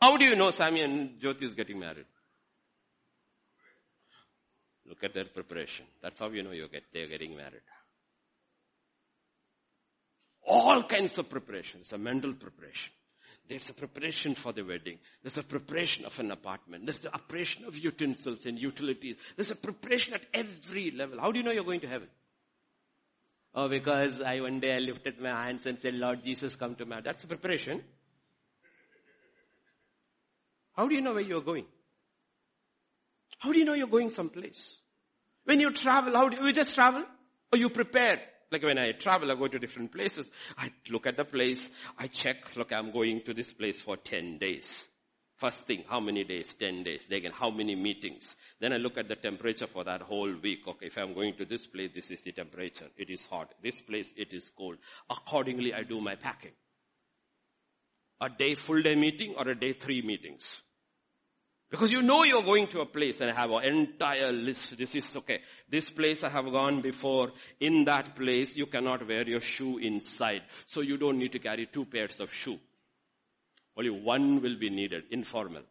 [SPEAKER 1] How do you know Sammy and Jyoti is getting married? Look at their preparation. That's how you know you get, they're getting married. All kinds of preparation. It's a mental preparation. There's a preparation for the wedding. There's a preparation of an apartment. There's a preparation of utensils and utilities. There's a preparation at every level. How do you know you're going to heaven? Oh, because I one day I lifted my hands and said, Lord Jesus, come to me. That's a preparation. How do you know where you're going? How do you know you're going someplace? When you travel, how do you, you just travel? Or you prepare? Like when I travel, I go to different places. I look at the place. I check, look, I'm going to this place for 10 days. First thing, how many days? 10 days. Again, how many meetings? Then I look at the temperature for that whole week. Okay, if I'm going to this place, this is the temperature. It is hot. This place, it is cold. Accordingly, I do my packing. A day, full day meeting or a day three meetings. Because you know you're going to a place and I have an entire list. This is okay. This place I have gone before. In that place, you cannot wear your shoe inside. So you don't need to carry two pairs of shoe. Only one will be needed, informal.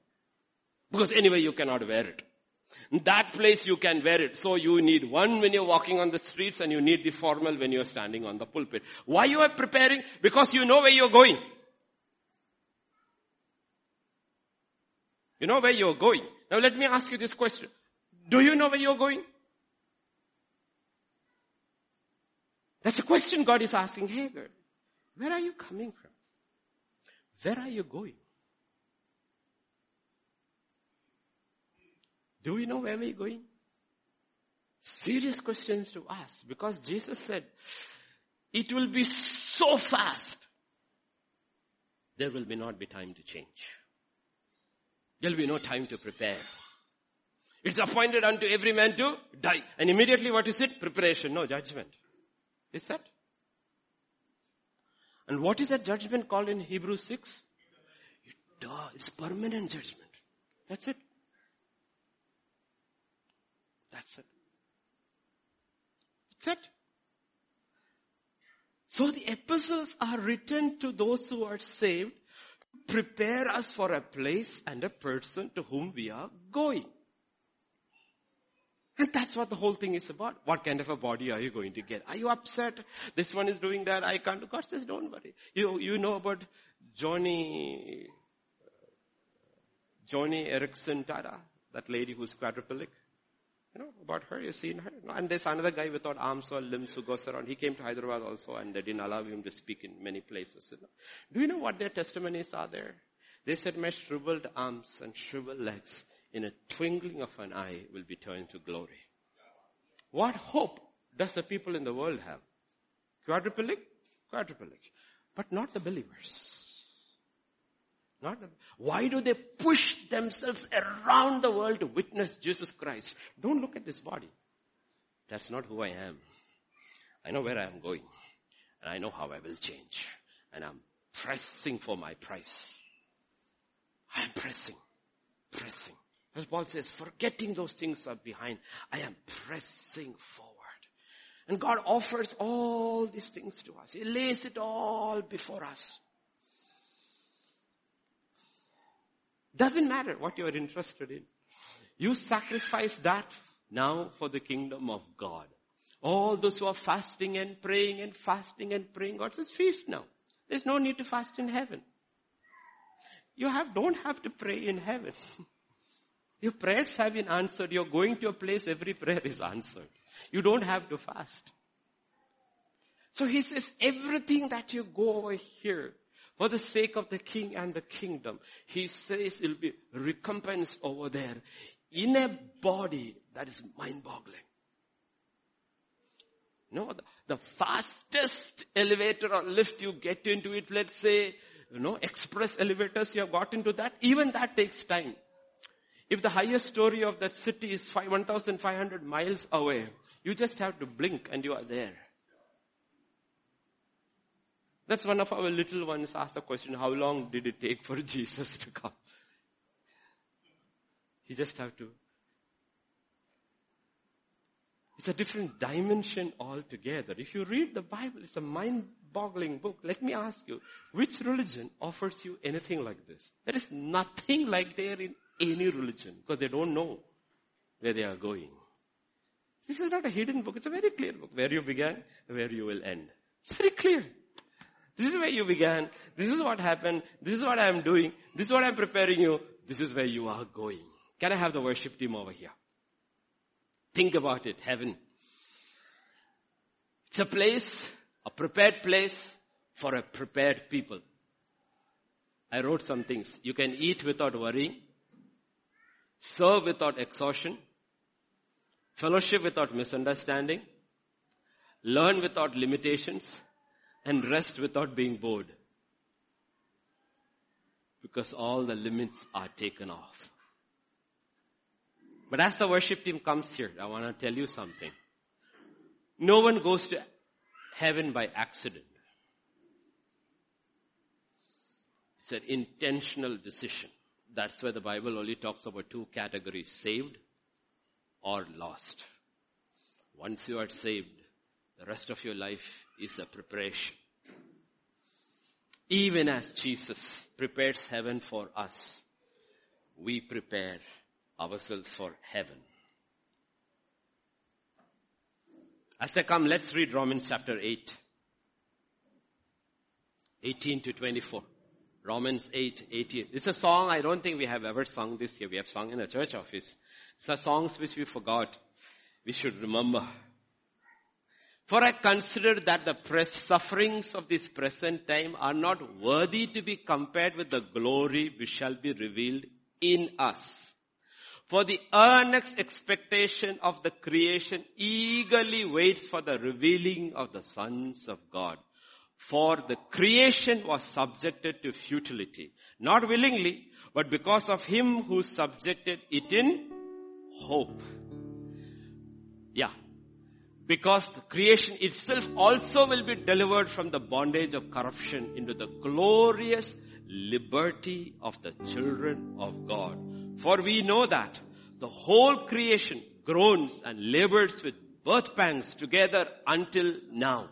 [SPEAKER 1] Because anyway, you cannot wear it. In that place you can wear it. So you need one when you're walking on the streets and you need the formal when you're standing on the pulpit. Why you are preparing? Because you know where you're going. You know where you're going. Now let me ask you this question. Do you know where you're going? That's a question God is asking Hagar. Where are you coming from? Where are you going? Do we know where we're going? Serious questions to ask because Jesus said, it will be so fast. There will be not be time to change. There will be no time to prepare. It's appointed unto every man to die. And immediately what is it? Preparation, no judgment. Is that? And what is that judgment called in Hebrews 6? Uh, it's permanent judgment. That's it. That's it. That's it. So the epistles are written to those who are saved prepare us for a place and a person to whom we are going. And that's what the whole thing is about. What kind of a body are you going to get? Are you upset? This one is doing that. I can't. God says, don't worry. You, you know about Joni, uh, Joni Eareckson Tada, that lady who's quadriplegic. You know about her. You've seen her. And there's another guy without arms or limbs who goes around. He came to Hyderabad also and they didn't allow him to speak in many places. You know. Do you know what their testimonies are there? They said my shriveled arms and shriveled legs in a twinkling of an eye will be turned to glory. What hope does the people in the world have? Quadriplegic? Quadriplegic. But not the believers. Not why do they push themselves around the world to witness Jesus Christ? Don't look at this body. That's not who I am. I know where I am going. And I know how I will change. And I'm pressing for my price. I'm pressing. Pressing. As Paul says, forgetting those things are behind, I am pressing forward. And God offers all these things to us. He lays it all before us. Doesn't matter what you are interested in. You sacrifice that now for the kingdom of God. All those who are fasting and praying and fasting and praying, God says feast now. There's no need to fast in heaven. You have, don't have to pray in heaven. *laughs* Your prayers have been answered. You're going to a place, every prayer is answered. You don't have to fast. So he says, everything that you go over here, for the sake of the king and the kingdom, he says it'll be recompensed over there in a body that is mind boggling. No, the, the fastest elevator or lift you get into it, let's say, you know, express elevators, you have got into that, even that takes time. If the highest story of that city is 1,500 miles away, you just have to blink and you are there. That's one of our little ones asked the question, how long did it take for *laughs* Jesus to come? You just have to. It's a different dimension altogether. If you read the Bible, it's a mind-boggling book. Let me ask you, which religion offers you anything like this? There is nothing like there in any religion because they don't know where they are going. This is not a hidden book. It's a very clear book. Where you began, where you will end. It's very clear. This is where you began. This is what happened. This is what I am doing. This is what I am preparing you. This is where you are going. Can I have the worship team over here? Think about it, heaven. It's a place, a prepared place for a prepared people. I wrote some things. You can eat without worrying serve without exhaustion, fellowship without misunderstanding, learn without limitations, and rest without being bored. Because all the limits are taken off. But as the worship team comes here, I want to tell you something. No one goes to heaven by accident. It's an intentional decision. That's why the Bible only talks about two categories, saved or lost. Once you are saved, the rest of your life is a preparation. Even as Jesus prepares heaven for us, we prepare ourselves for heaven. As I come, let's read Romans chapter 8. 18 to 24. Romans 8, 18. It's a song I don't think we have ever sung this year. We have sung in a church office. It's a songs which we forgot. We should remember. For I consider that the sufferings of this present time are not worthy to be compared with the glory which shall be revealed in us. For the earnest expectation of the creation eagerly waits for the revealing of the sons of God. For the creation was subjected to futility. Not willingly, but because of him who subjected it in hope. Yeah. Because creation itself also will be delivered from the bondage of corruption into the glorious liberty of the children of God. For we know that the whole creation groans and labors with birth pangs together until now.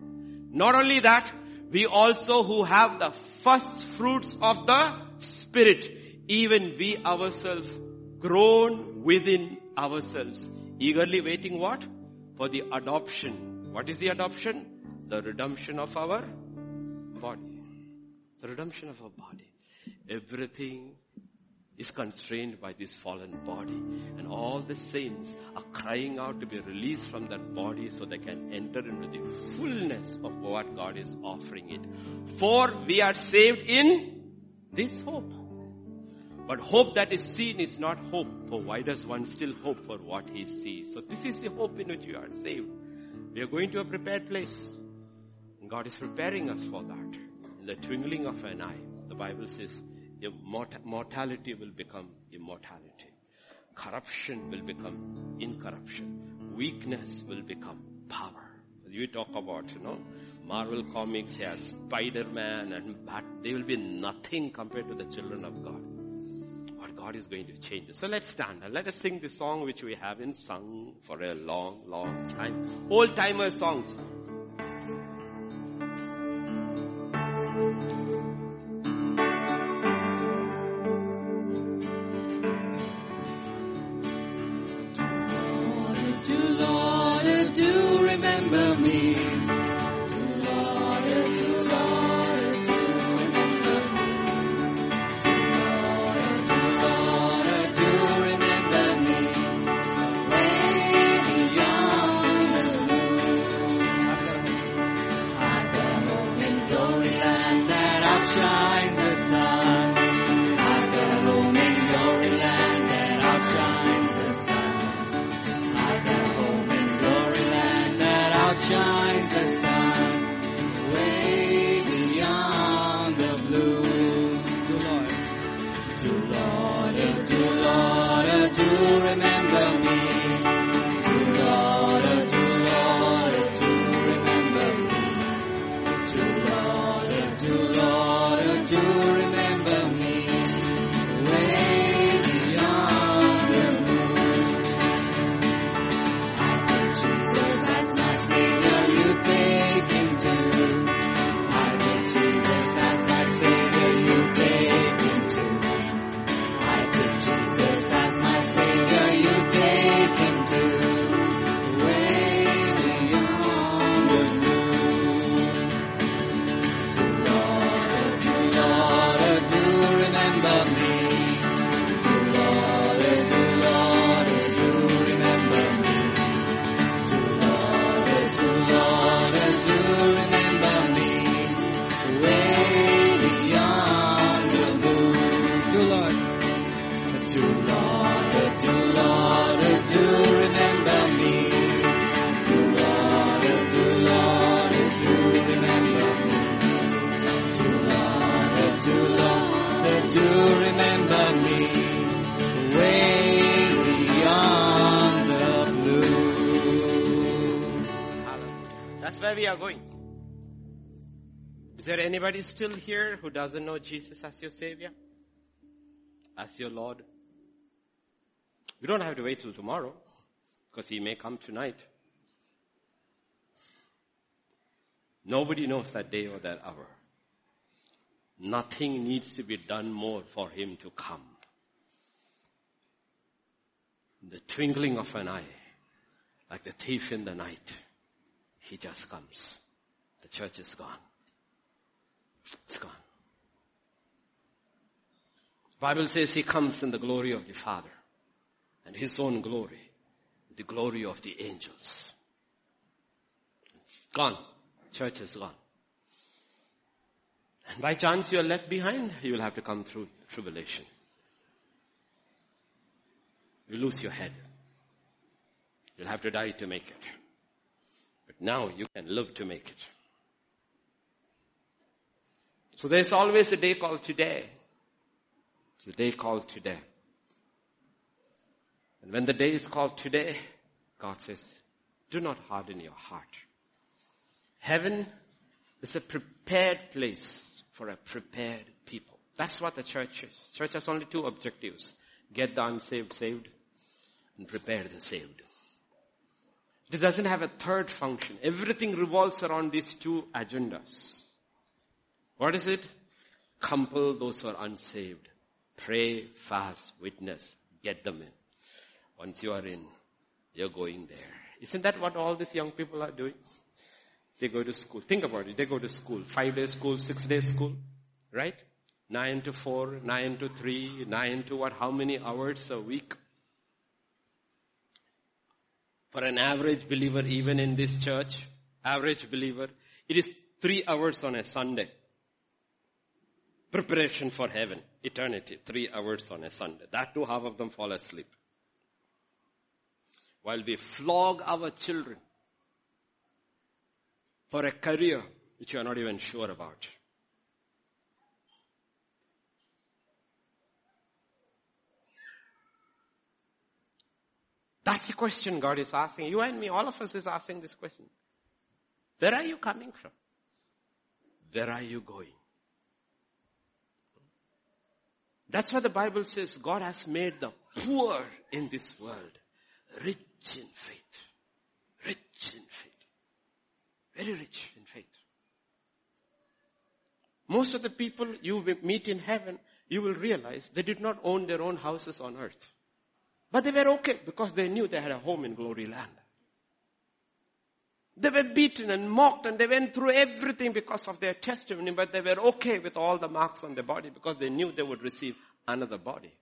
[SPEAKER 1] Not only that, we also who have the first fruits of the Spirit, even we ourselves groan within ourselves, eagerly waiting what? For the adoption. What is the adoption? The redemption of our body. The redemption of our body. Everything is constrained by this fallen body. And all the saints are crying out to be released from that body so they can enter into the fullness of what God is offering it. For we are saved in this hope. But hope that is seen is not hope. For why does one still hope for what he sees? So this is the hope in which you are saved. We are going to a prepared place. God is preparing us for that. In the twinkling of an eye, the Bible says, mortality will become immortality. Corruption will become incorruption. Weakness will become power. You talk about, you know, Marvel comics has Spider-Man and Bat, they will be nothing compared to the children of God. God
[SPEAKER 2] is going to change us. So let's stand and let us sing the song which we haven't sung for a long, long time. Old timer songs. anybody still here who doesn't know Jesus as your Savior? As your Lord? You don't have to wait till tomorrow because He may come tonight. Nobody knows that day or that hour. Nothing needs to be done more for Him to come. the twinkling of an eye, like the thief in the night, He just comes. The church is gone. It's gone. Bible says he comes in the glory of the Father and his own glory, the glory of the angels. It's gone. Church is gone. And by chance you are left behind, you will have to come through tribulation. You lose your head. You'll have to die to make it. But now you can live to make it. So there's always a day called today. It's a day called today. And when the day is called today, God says, do not harden your heart. Heaven is a prepared place for a prepared people. That's what the church is. Church has only two objectives. Get the unsaved saved and prepare the saved. It doesn't have a third function. Everything revolves around these two agendas. What is it? Compel those who are unsaved. Pray, fast, witness, get them in. Once you are in, you're going there. Isn't that what all these young people are doing? They go to school. Think about it. They go to school. Five days school, six days school. Right? Nine to four, nine to three, nine to what? How many hours a week? For an average believer, even in this church, average believer, it is three hours on a Sunday. Preparation for heaven, eternity, three hours on a Sunday. That too, half of them fall asleep. While we flog our children for a career which you are not even sure about. That's the question God is asking. You and me, all of us is asking this question. Where are you coming from? Where are you going?
[SPEAKER 1] That's why the Bible says God has made the poor in this world rich in faith. Rich in faith. Very rich in faith. Most of the people you meet in heaven, you will realize they did not own their own houses on earth. But they were okay because they knew they had a home in glory land. They were beaten and mocked and they went through everything because of their testimony, but they were okay with all the marks on their body because they knew they would receive another body.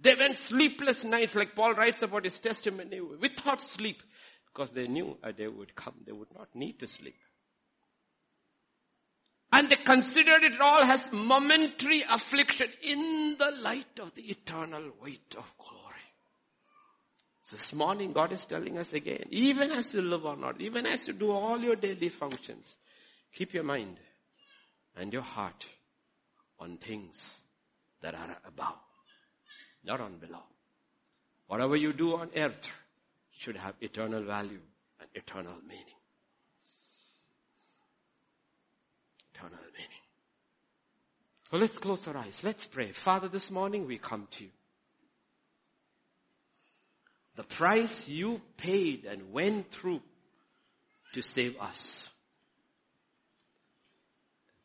[SPEAKER 1] They went sleepless nights, like Paul writes about his testimony, without sleep, because they knew uh, a day would come. They would not need to sleep. And they considered it all as momentary affliction in the light of the eternal weight of glory. This morning God is telling us again, even as you live or not, even as you do all your daily functions, keep your mind and your heart on things that are above, not on below. Whatever you do on earth should have eternal value and eternal meaning. Eternal meaning. So let's close our eyes. Let's pray. Father, this morning we come to you. The price you paid and went through to save us.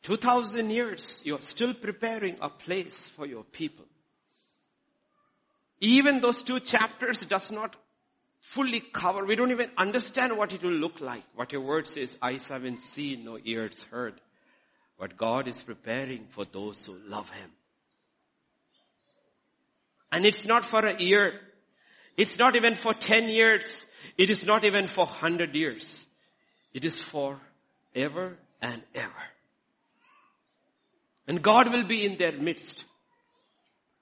[SPEAKER 1] 2000 years, you're still preparing a place for your people. Even those two chapters does not fully cover, we don't even understand what it will look like. What your word says, eyes haven't seen, no ears heard. What God is preparing for those who love Him. And it's not for a year. It's not even for 10 years. It is not even for 100 years. It is for ever and ever. And God will be in their midst.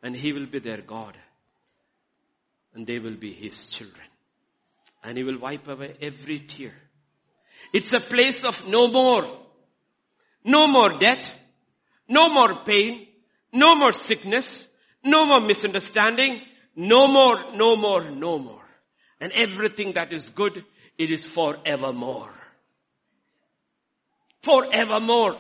[SPEAKER 1] And He will be their God. And they will be His children. And He will wipe away every tear. It's a place of no more. No more death. No more pain. No more sickness. No more misunderstanding. No more, no more, no more. And everything that is good, it is forevermore. Forevermore.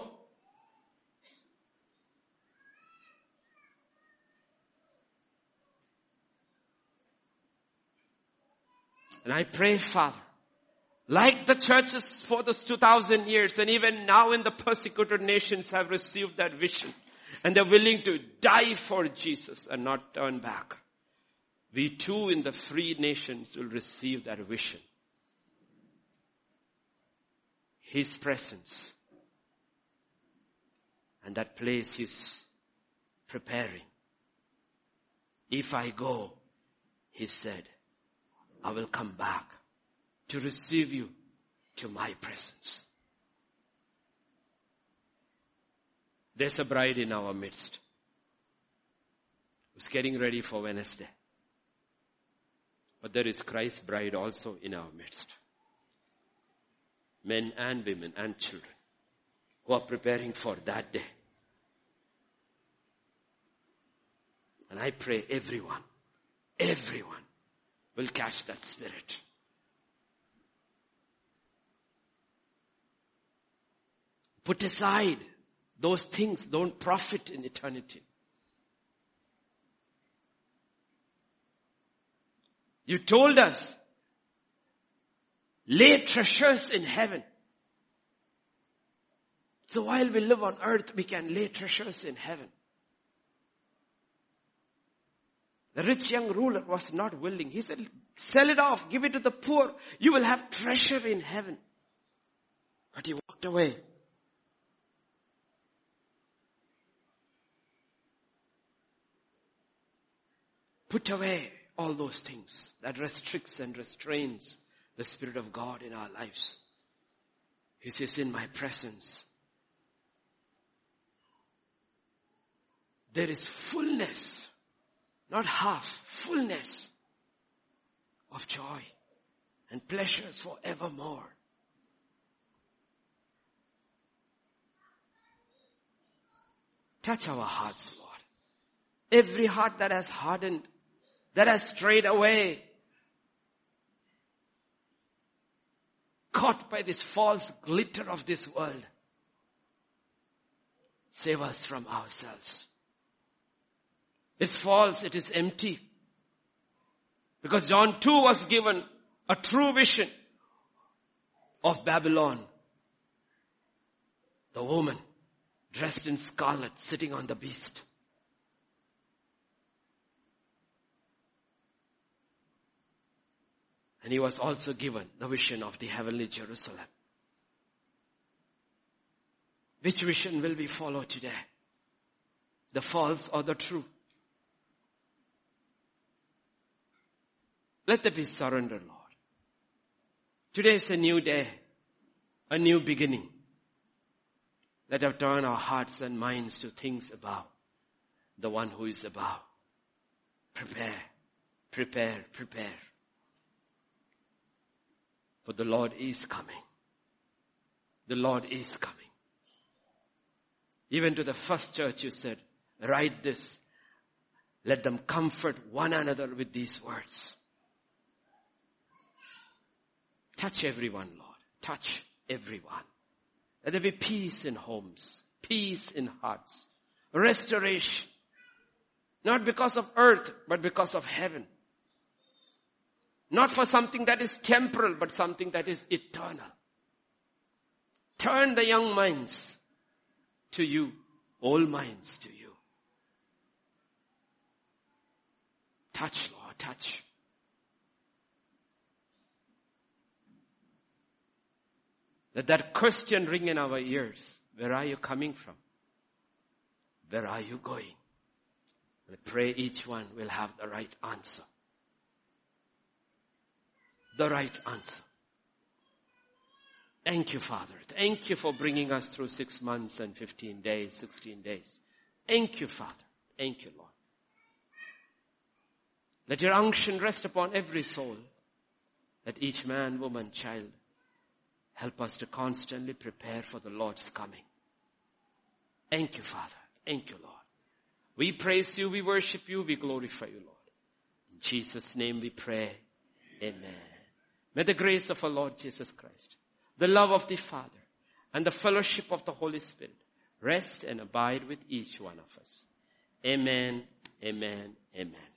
[SPEAKER 1] And I pray, Father, like the churches for those 2000 years and even now in the persecuted nations have received that vision and they're willing to die for Jesus and not turn back. We too in the free nations will receive that vision. His presence. And that place He's preparing. If I go, He said, I will come back to receive you to my presence. There's a bride in our midst who's getting ready for Wednesday. But there is Christ's bride also in our midst. Men and women and children who are preparing for that day. And I pray everyone, everyone will catch that spirit. Put aside those things don't profit in eternity. You told us, lay treasures in heaven. So while we live on earth, we can lay treasures in heaven. The rich young ruler was not willing. He said, sell it off, give it to the poor. You will have treasure in heaven. But he walked away. Put away all those things that restricts and restrains the Spirit of God in our lives. He says, in my presence, there is fullness, not half, fullness of joy and pleasures forevermore. Touch our hearts, Lord. Every heart that has hardened that has strayed away. Caught by this false glitter of this world. Save us from ourselves. It's false. It is empty. Because John 2 was given a true vision of Babylon. The woman dressed in scarlet sitting on the beast. And he was also given the vision of the heavenly Jerusalem. Which vision will we follow today? The false or the true? Let there be surrender, Lord. Today is a new day, a new beginning. Let us turn our hearts and minds to things above, the one who is above. Prepare, prepare, prepare. For the Lord is coming. The Lord is coming. Even to the first church you said, write this. Let them comfort one another with these words. Touch everyone, Lord. Touch everyone. Let there be peace in homes, peace in hearts, restoration. Not because of earth, but because of heaven. Not for something that is temporal, but something that is eternal. Turn the young minds to you, all minds to you. Touch, Lord, touch. Let that question ring in our ears. Where are you coming from? Where are you going? I pray each one will have the right answer the right answer. Thank you, Father. Thank you for bringing us through six months and 15 days, 16 days. Thank you, Father. Thank you, Lord. Let your unction rest upon every soul. Let each man, woman, child help us to constantly prepare for the Lord's coming. Thank you, Father. Thank you, Lord. We praise you, we worship you, we glorify you, Lord. In Jesus' name we pray. Amen. May the grace of our Lord Jesus Christ, the love of the Father, and the fellowship of the Holy Spirit rest and abide with each one of us. Amen, amen, amen.